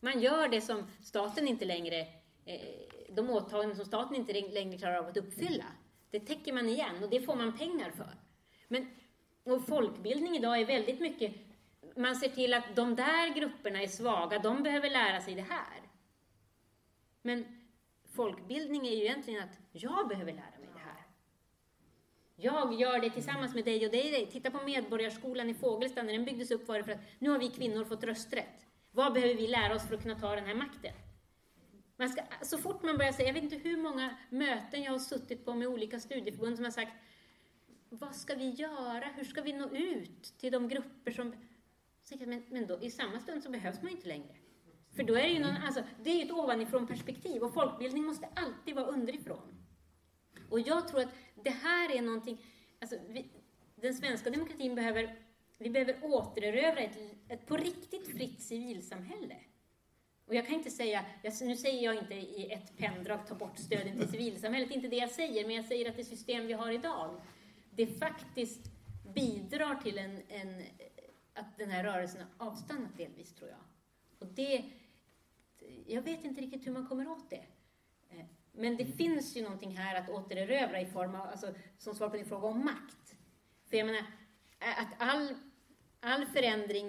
Man gör det som staten inte längre, eh, de åtaganden som staten inte längre klarar av att uppfylla. Det täcker man igen och det får man pengar för. Men och folkbildning idag är väldigt mycket, man ser till att de där grupperna är svaga, de behöver lära sig det här. Men folkbildning är ju egentligen att jag behöver lära mig det här. Jag gör det tillsammans med dig och dig. Titta på Medborgarskolan i Fågelsta, när den byggdes upp var det för att nu har vi kvinnor fått rösträtt. Vad behöver vi lära oss för att kunna ta den här makten? Man ska, så fort man börjar säga, jag vet inte hur många möten jag har suttit på med olika studieförbund som har sagt, vad ska vi göra? Hur ska vi nå ut till de grupper som... Men, men då, i samma stund så behövs man inte längre. För då är det ju någon, alltså, det är ett ovanifrån perspektiv och folkbildning måste alltid vara underifrån. Och jag tror att det här är någonting, alltså, vi, den svenska demokratin behöver, vi behöver återerövra ett, ett på riktigt fritt civilsamhälle. Och jag kan inte säga, nu säger jag inte i ett penndrag ta bort stöden till civilsamhället, inte det jag säger, men jag säger att det system vi har idag, det faktiskt bidrar till en, en att den här rörelsen har avstannat delvis, tror jag. Och det, jag vet inte riktigt hur man kommer åt det. Eh, men det finns ju någonting här att återerövra i form av, alltså, som svar på din fråga om makt. För jag menar, att all, all förändring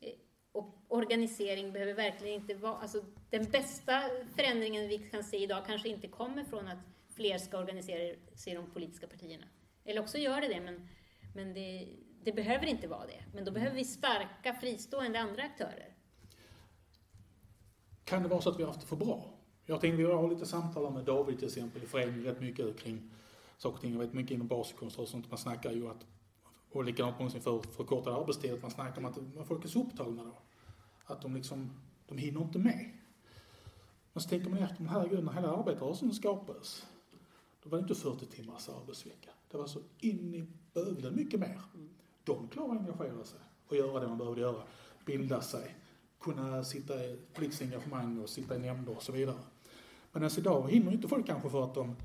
eh, och organisering behöver verkligen inte vara, alltså den bästa förändringen vi kan se idag kanske inte kommer från att fler ska organisera sig i de politiska partierna. Eller också gör det det, men, men det, det behöver inte vara det. Men då behöver vi starka, fristående andra aktörer. Kan det vara så att vi har haft det för bra? Jag tänkte, vi har lite samtal med David till exempel i föreningen rätt mycket kring saker och ting. Jag vet mycket inom baskonst och sånt. Man snackar ju att, och likadant någonsin för förkortad arbetstid, att man snackar om att folk är så upptagna då. Att de liksom, de hinner inte med. Men så tänker man efter, men herregud, när hela arbetarrörelsen skapades, då var det inte 40 timmars arbetsvecka. Det var så in i bövelen mycket mer. De klarade att engagera sig och göra det man behövde göra. Bilda sig kunna sitta i politiskt engagemang och sitta i nämnder och så vidare. Men alltså idag hinner inte folk kanske för att de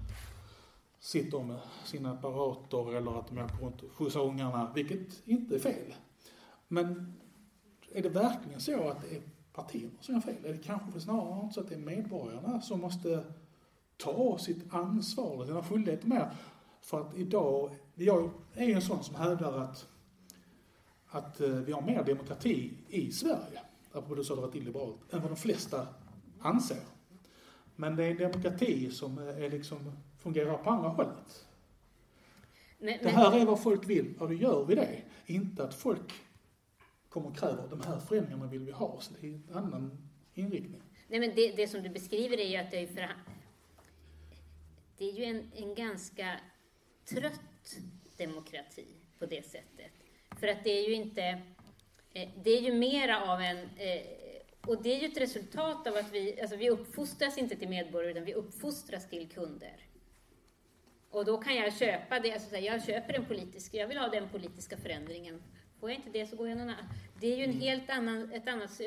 sitter med sina apparater eller att de åker runt och skjutsar ungarna, vilket inte är fel. Men är det verkligen så att det är partierna som gör fel? Är det kanske snarare så att det är medborgarna som måste ta sitt ansvar, sina skyldigheter med? För att idag, jag är en sån som hävdar att, att eh, vi har mer demokrati i Sverige apropå du sa det var illiberalt, än vad de flesta anser. Men det är en demokrati som är liksom, fungerar på andra hållet. Men, det här är vad folk vill, och då gör vi det. Inte att folk kommer och kräver de här förändringarna vill vi ha, så det är en annan inriktning. Nej, men det, det som du beskriver är ju att det är, för, det är ju en, en ganska trött demokrati på det sättet. För att det är ju inte Eh, det är ju mera av en... Eh, och det är ju ett resultat av att vi, alltså vi uppfostras inte till medborgare, utan vi uppfostras till kunder. Och då kan jag köpa det, alltså jag köper en politisk, jag vill ha den politiska förändringen. Får jag inte det så går jag någon annan. Det är ju en mm. helt annan, ett annat,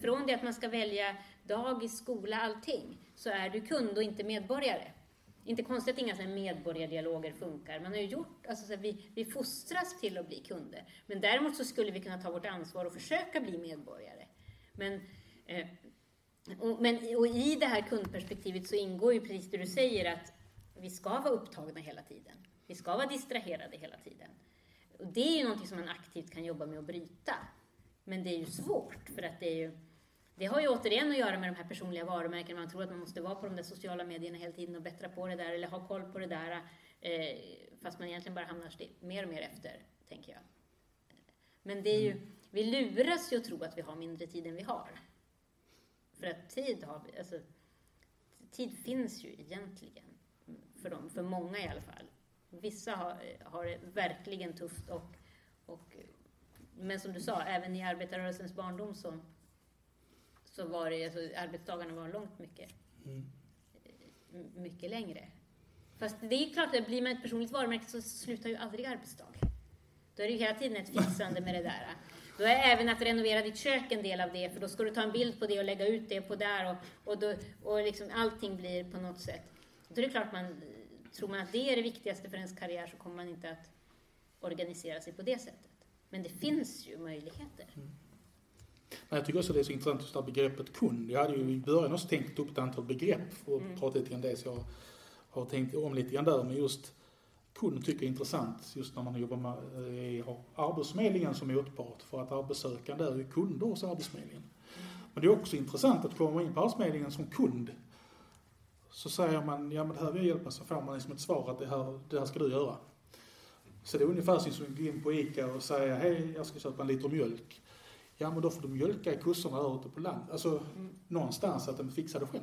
från det att man ska välja dagis, skola, allting, så är du kund och inte medborgare inte konstigt att inga medborgardialoger funkar. Man har ju gjort, alltså så vi, vi fostras till att bli kunder. Men däremot så skulle vi kunna ta vårt ansvar och försöka bli medborgare. Men, eh, och, men, och i det här kundperspektivet så ingår ju precis det du säger att vi ska vara upptagna hela tiden. Vi ska vara distraherade hela tiden. Och det är ju någonting som man aktivt kan jobba med att bryta. Men det är ju svårt för att det är ju det har ju återigen att göra med de här personliga varumärkena. Man tror att man måste vara på de där sociala medierna hela tiden och bättra på det där eller ha koll på det där. Eh, fast man egentligen bara hamnar mer och mer efter, tänker jag. Men det är ju, vi luras ju att tro att vi har mindre tid än vi har. För att tid har vi, alltså, tid finns ju egentligen. För dem, för många i alla fall. Vissa har, har det verkligen tufft och, och men som du sa, även i arbetarrörelsens barndom så, så var det, alltså, arbetsdagarna var långt mycket, Mm. mycket längre. Fast det är klart, att blir man ett personligt varumärke så slutar ju aldrig arbetsdag. Då är det ju hela tiden ett fixande med det där. Då är även att renovera ditt kök en del av det, för då ska du ta en bild på det och lägga ut det på där och, och, då, och liksom allting blir på något sätt. Då är det klart man, tror man att det är det viktigaste för ens karriär så kommer man inte att organisera sig på det sättet. Men det finns ju möjligheter. Men jag tycker också det är så intressant just det här begreppet kund. Jag hade ju i början också tänkt upp ett antal begrepp att Mm. prata lite grann det, så jag har tänkt om lite grann där. Men just kund tycker jag är intressant just när man jobbar med, eh, har Arbetsförmedlingen som motpart för att arbetssökande är ju kunder hos Arbetsförmedlingen. Men det är också intressant att komma in på Arbetsförmedlingen som kund. Så säger man, ja men det här vill jag hjälpa, så får man liksom ett svar att det här, det här ska du göra. Så det är ungefär som att gå in på ICA och säga, hej jag ska köpa en liter mjölk. Ja men då får du mjölka i kossorna där ute på land. Alltså någonstans att de fixar det själv.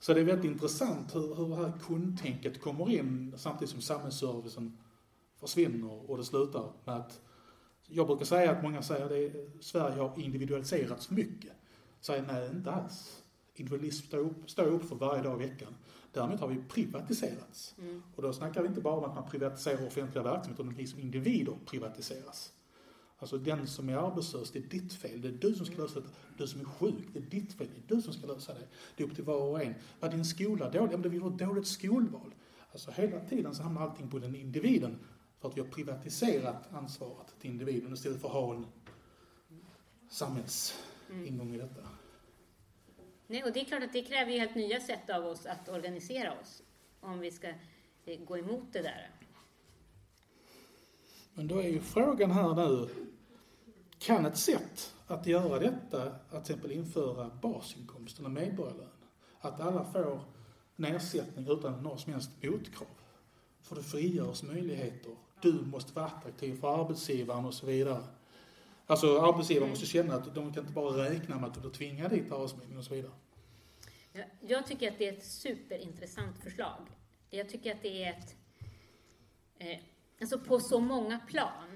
Så det är väldigt intressant hur, hur det här kundtänket kommer in samtidigt som samhällsservicen försvinner och det slutar med att jag brukar säga att många säger att Sverige har individualiserats för mycket. Säger nej, inte alls. Individualism står upp, står upp för varje dag i veckan. Däremot har vi privatiserats. Mm. Och då snackar vi inte bara om att man privatiserar offentliga verksamheter, utan vi som individer privatiseras. Alltså den som är arbetslös, det är ditt fel. Det är du som ska lösa det. Du som är sjuk, det är ditt fel. Det är du som ska lösa det. Det är upp till var och en. Var din skola dålig? Ja, men vi har ett dåligt skolval. Alltså hela tiden så hamnar allting på den individen. För att vi har privatiserat ansvaret till individen istället för att ha en samhällsingång i detta. Nej, och det är klart att det kräver ju helt nya sätt av oss att organisera oss om vi ska eh, gå emot det där. Men då är ju frågan här nu, kan ett sätt att göra detta, att till exempel införa basinkomst eller medborgarlön, att alla får en ersättning utan några som helst motkrav, för det frigörs möjligheter. Du måste vara attraktiv för arbetsgivaren och så vidare. Alltså arbetsgivaren måste känna att de kan inte bara räkna med att du blir tvingad dit till Arbetsförmedlingen och så vidare. Jag, jag tycker att det är ett superintressant förslag. Jag tycker att det är ett... Eh, Alltså på så många plan.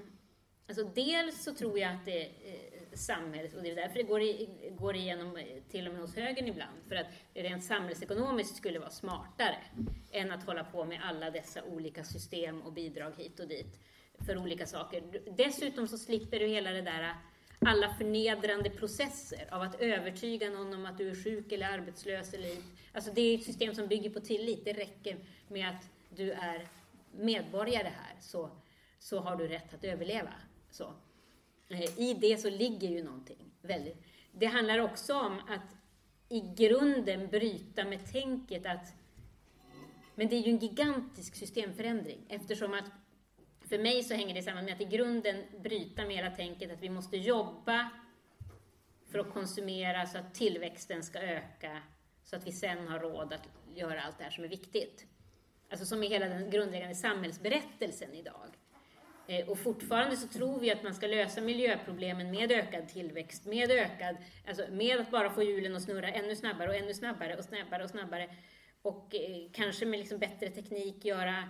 Alltså dels så tror jag att det är eh, samhället, och det är därför det går, i, går igenom eh, till och med hos högern ibland, för att det rent samhällsekonomiskt skulle vara smartare än att hålla på med alla dessa olika system och bidrag hit och dit för olika saker. Dessutom så slipper du hela det där eh, alla förnedrande processer av att övertyga någon om att du är sjuk eller arbetslös. Eller, alltså det är ett system som bygger på tillit. Det räcker med att du är medborgare här så, så har du rätt att överleva. Så. Eh, I det så ligger ju någonting väldigt... Det handlar också om att i grunden bryta med tänket att... Men det är ju en gigantisk systemförändring eftersom att för mig så hänger det samman med att i grunden bryta med hela tänket att vi måste jobba för att konsumera så att tillväxten ska öka så att vi sen har råd att göra allt det här som är viktigt. Alltså som är hela den grundläggande samhällsberättelsen idag. Eh, och fortfarande så tror vi att man ska lösa miljöproblemen med ökad tillväxt, med ökad, alltså med att bara få hjulen att snurra ännu snabbare och ännu snabbare och snabbare och snabbare. Och eh, kanske med liksom bättre teknik göra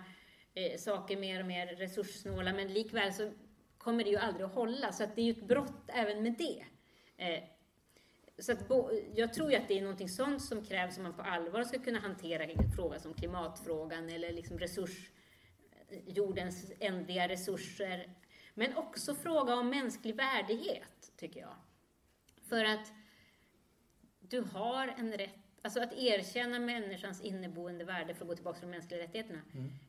eh, saker mer och mer resurssnåla, men likväl så kommer det ju aldrig att hålla. Så att det är ju ett brott även med det. Eh, så att bo, jag tror ju att det är någonting sånt som krävs om man på allvar ska kunna hantera fråga som klimatfrågan eller liksom resurs, jordens ändliga resurser. Men också fråga om mänsklig värdighet, tycker jag. För att du har en rätt, alltså att erkänna människans inneboende värde, för att gå tillbaka till de mänskliga rättigheterna,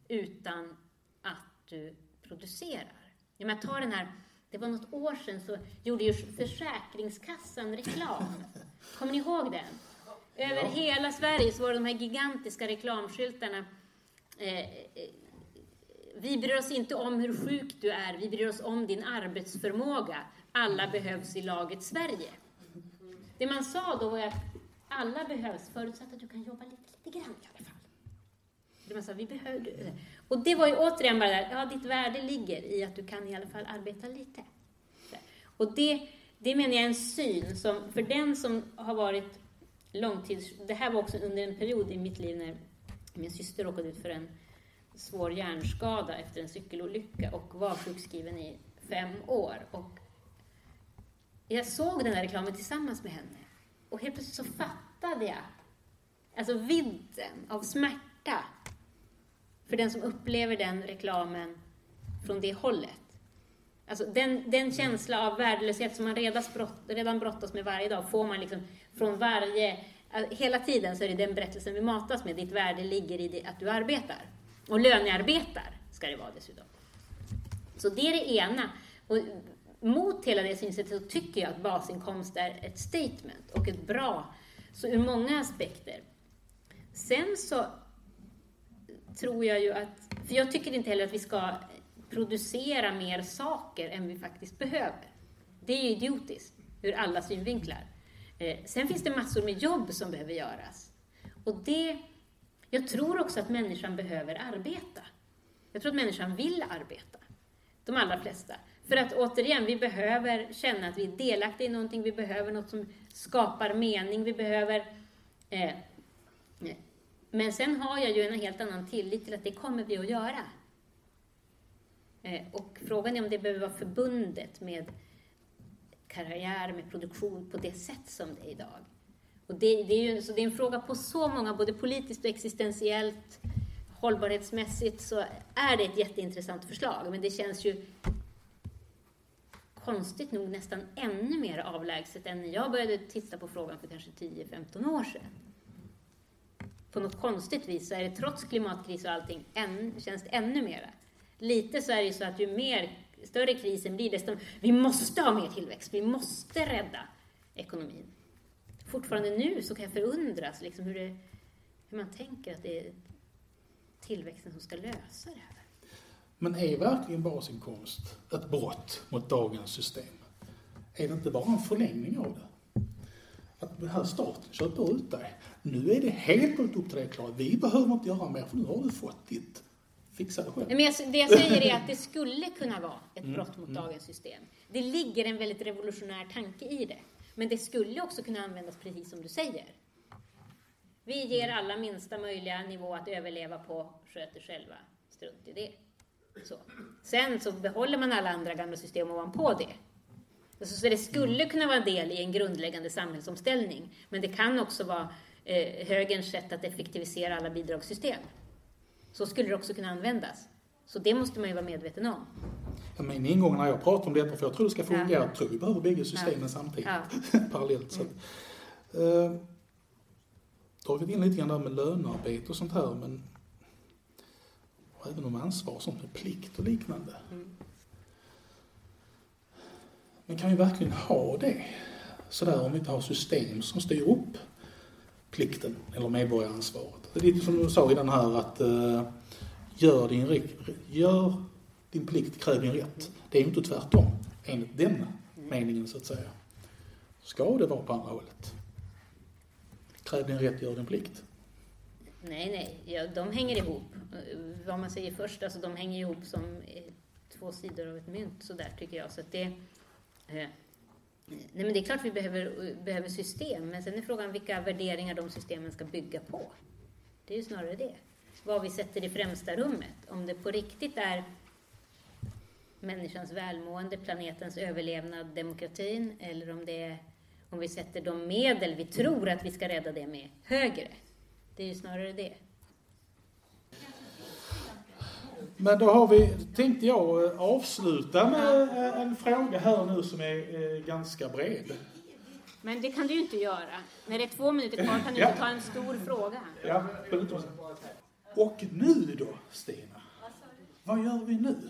utan att du producerar. Ja, men ta den här, det var något år sedan så gjorde ju Försäkringskassan reklam. Kommer ni ihåg den? Över Ja. hela Sverige så var det de här gigantiska reklamskyltarna. Eh, eh, vi bryr oss inte om hur sjuk du är, vi bryr oss om din arbetsförmåga. Alla behövs i laget Sverige. Det man sa då var att alla behövs, förutsatt att du kan jobba lite, lite grann i alla fall. Det man sa, vi behöver... Och det var ju återigen bara där, ja ditt värde ligger i att du kan i alla fall arbeta lite. Och det, det menar jag är en syn som, för den som har varit långtids... Det här var också under en period i mitt liv när min syster råkade ut för en svår hjärnskada efter en cykelolycka och var sjukskriven i fem år. Och jag såg den här reklamen tillsammans med henne och helt plötsligt så fattade jag alltså vidden av smärta för den som upplever den reklamen från det hållet. Alltså den, den känsla av värdelöshet som man redan, brott, redan brottas med varje dag får man liksom från varje... Alltså, hela tiden så är det den berättelsen vi matas med. Ditt värde ligger i det, att du arbetar. Och lönearbetar ska det vara dessutom. Så det är det ena. Och mot hela det synsättet så tycker jag att basinkomst är ett statement och ett bra, så ur många aspekter. Sen så tror jag ju att, för jag tycker inte heller att vi ska producera mer saker än vi faktiskt behöver. Det är ju idiotiskt ur alla synvinklar. Eh, sen finns det massor med jobb som behöver göras. Och det, jag tror också att människan behöver arbeta. Jag tror att människan vill arbeta. De allra flesta. För att återigen, vi behöver känna att vi är delaktiga i någonting, vi behöver något som skapar mening, vi behöver... Eh, men sen har jag ju en helt annan tillit till att det kommer vi att göra. Eh, och frågan är om det behöver vara förbundet med karriär, med produktion på det sätt som det är idag. Och det, det, är ju, så det är en fråga på så många, både politiskt och existentiellt, hållbarhetsmässigt, så är det ett jätteintressant förslag. Men det känns ju konstigt nog nästan ännu mer avlägset än när jag började titta på frågan för kanske 10-15 år sedan. På något konstigt vis så är det trots klimatkris och allting, än, känns det ännu mera. Lite så är det ju så att ju mer, större krisen blir, desto vi måste ha mer tillväxt, vi måste rädda ekonomin. Fortfarande nu så kan jag förundras liksom hur, det, hur man tänker att det är tillväxten som ska lösa det här. Men är verkligen basinkomst ett brott mot dagens system? Är det inte bara en förlängning av det? Att den här staten köper ut dig. Nu är det helt upp till dig klart. Vi behöver inte göra mer för nu har du fått ditt. Fixa det själv. Men jag, det jag säger är att det skulle kunna vara ett mm, brott mot mm. dagens system. Det ligger en väldigt revolutionär tanke i det. Men det skulle också kunna användas precis som du säger. Vi ger alla minsta möjliga nivå att överleva på, sköter själva, strunt i det. Så. Sen så behåller man alla andra gamla system ovanpå det. Så det skulle kunna vara en del i en grundläggande samhällsomställning. Men det kan också vara eh, högerns sätt att effektivisera alla bidragssystem. Så skulle det också kunna användas. Så det måste man ju vara medveten om. Ja, min ingång när jag pratar om detta, för jag tror det ska fungera, ja. jag tror vi behöver bägge systemen ja. samtidigt, ja. parallellt. Så. Mm. Uh, då har vi in lite grann där med lönearbete och sånt här, men och även om ansvar, sånt med plikt och liknande. Mm. Men kan vi verkligen ha det sådär om vi inte har system som styr upp plikten eller medborgaransvaret? Det är lite som du sa i den här att uh, gör, din, gör din plikt, kräv din rätt. Det är ju inte tvärtom, enligt den meningen så att säga. Ska det vara på andra hållet? Kräv din rätt, gör din plikt. Nej, nej, ja, de hänger ihop. Vad man säger först, alltså de hänger ihop som eh, två sidor av ett mynt, sådär, tycker jag. Så att det, Eh, nej, men det är klart vi behöver, behöver system, men sen är frågan vilka värderingar de systemen ska bygga på. Det är ju snarare det. Vad vi sätter i främsta rummet. Om det på riktigt är människans välmående, planetens överlevnad, demokratin, eller om det är om vi sätter de medel vi tror att vi ska rädda det med högre. Det är ju snarare det. Men då har vi, tänkte jag eh, avsluta med eh, en fråga här nu som är eh, ganska bred. Men det kan du ju inte göra. När det är två minuter kvar kan du ja. inte ta en stor fråga. Ja, Och nu då, Stina? Vad gör vi nu?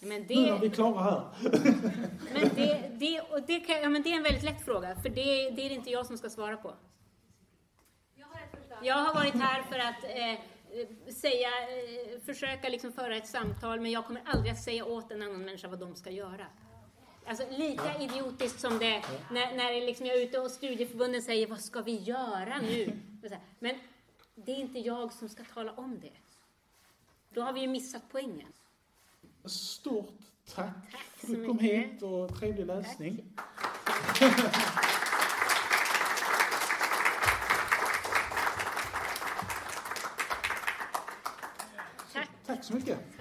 Men det, nu är vi klara här. Men det, det, och det, kan, ja, men det är en väldigt lätt fråga, för det, det är inte jag som ska svara på. Jag har varit här för att eh, säga, eh, försöka liksom föra ett samtal, men jag kommer aldrig att säga åt en annan människa vad de ska göra. Alltså lika idiotiskt som det när, när liksom jag är ute och studieförbunden säger vad ska vi göra nu? Men det är inte jag som ska tala om det. Då har vi ju missat poängen. Stort Tack Tack för att du kom hit och trevlig läsning. Tack. Tack så mycket.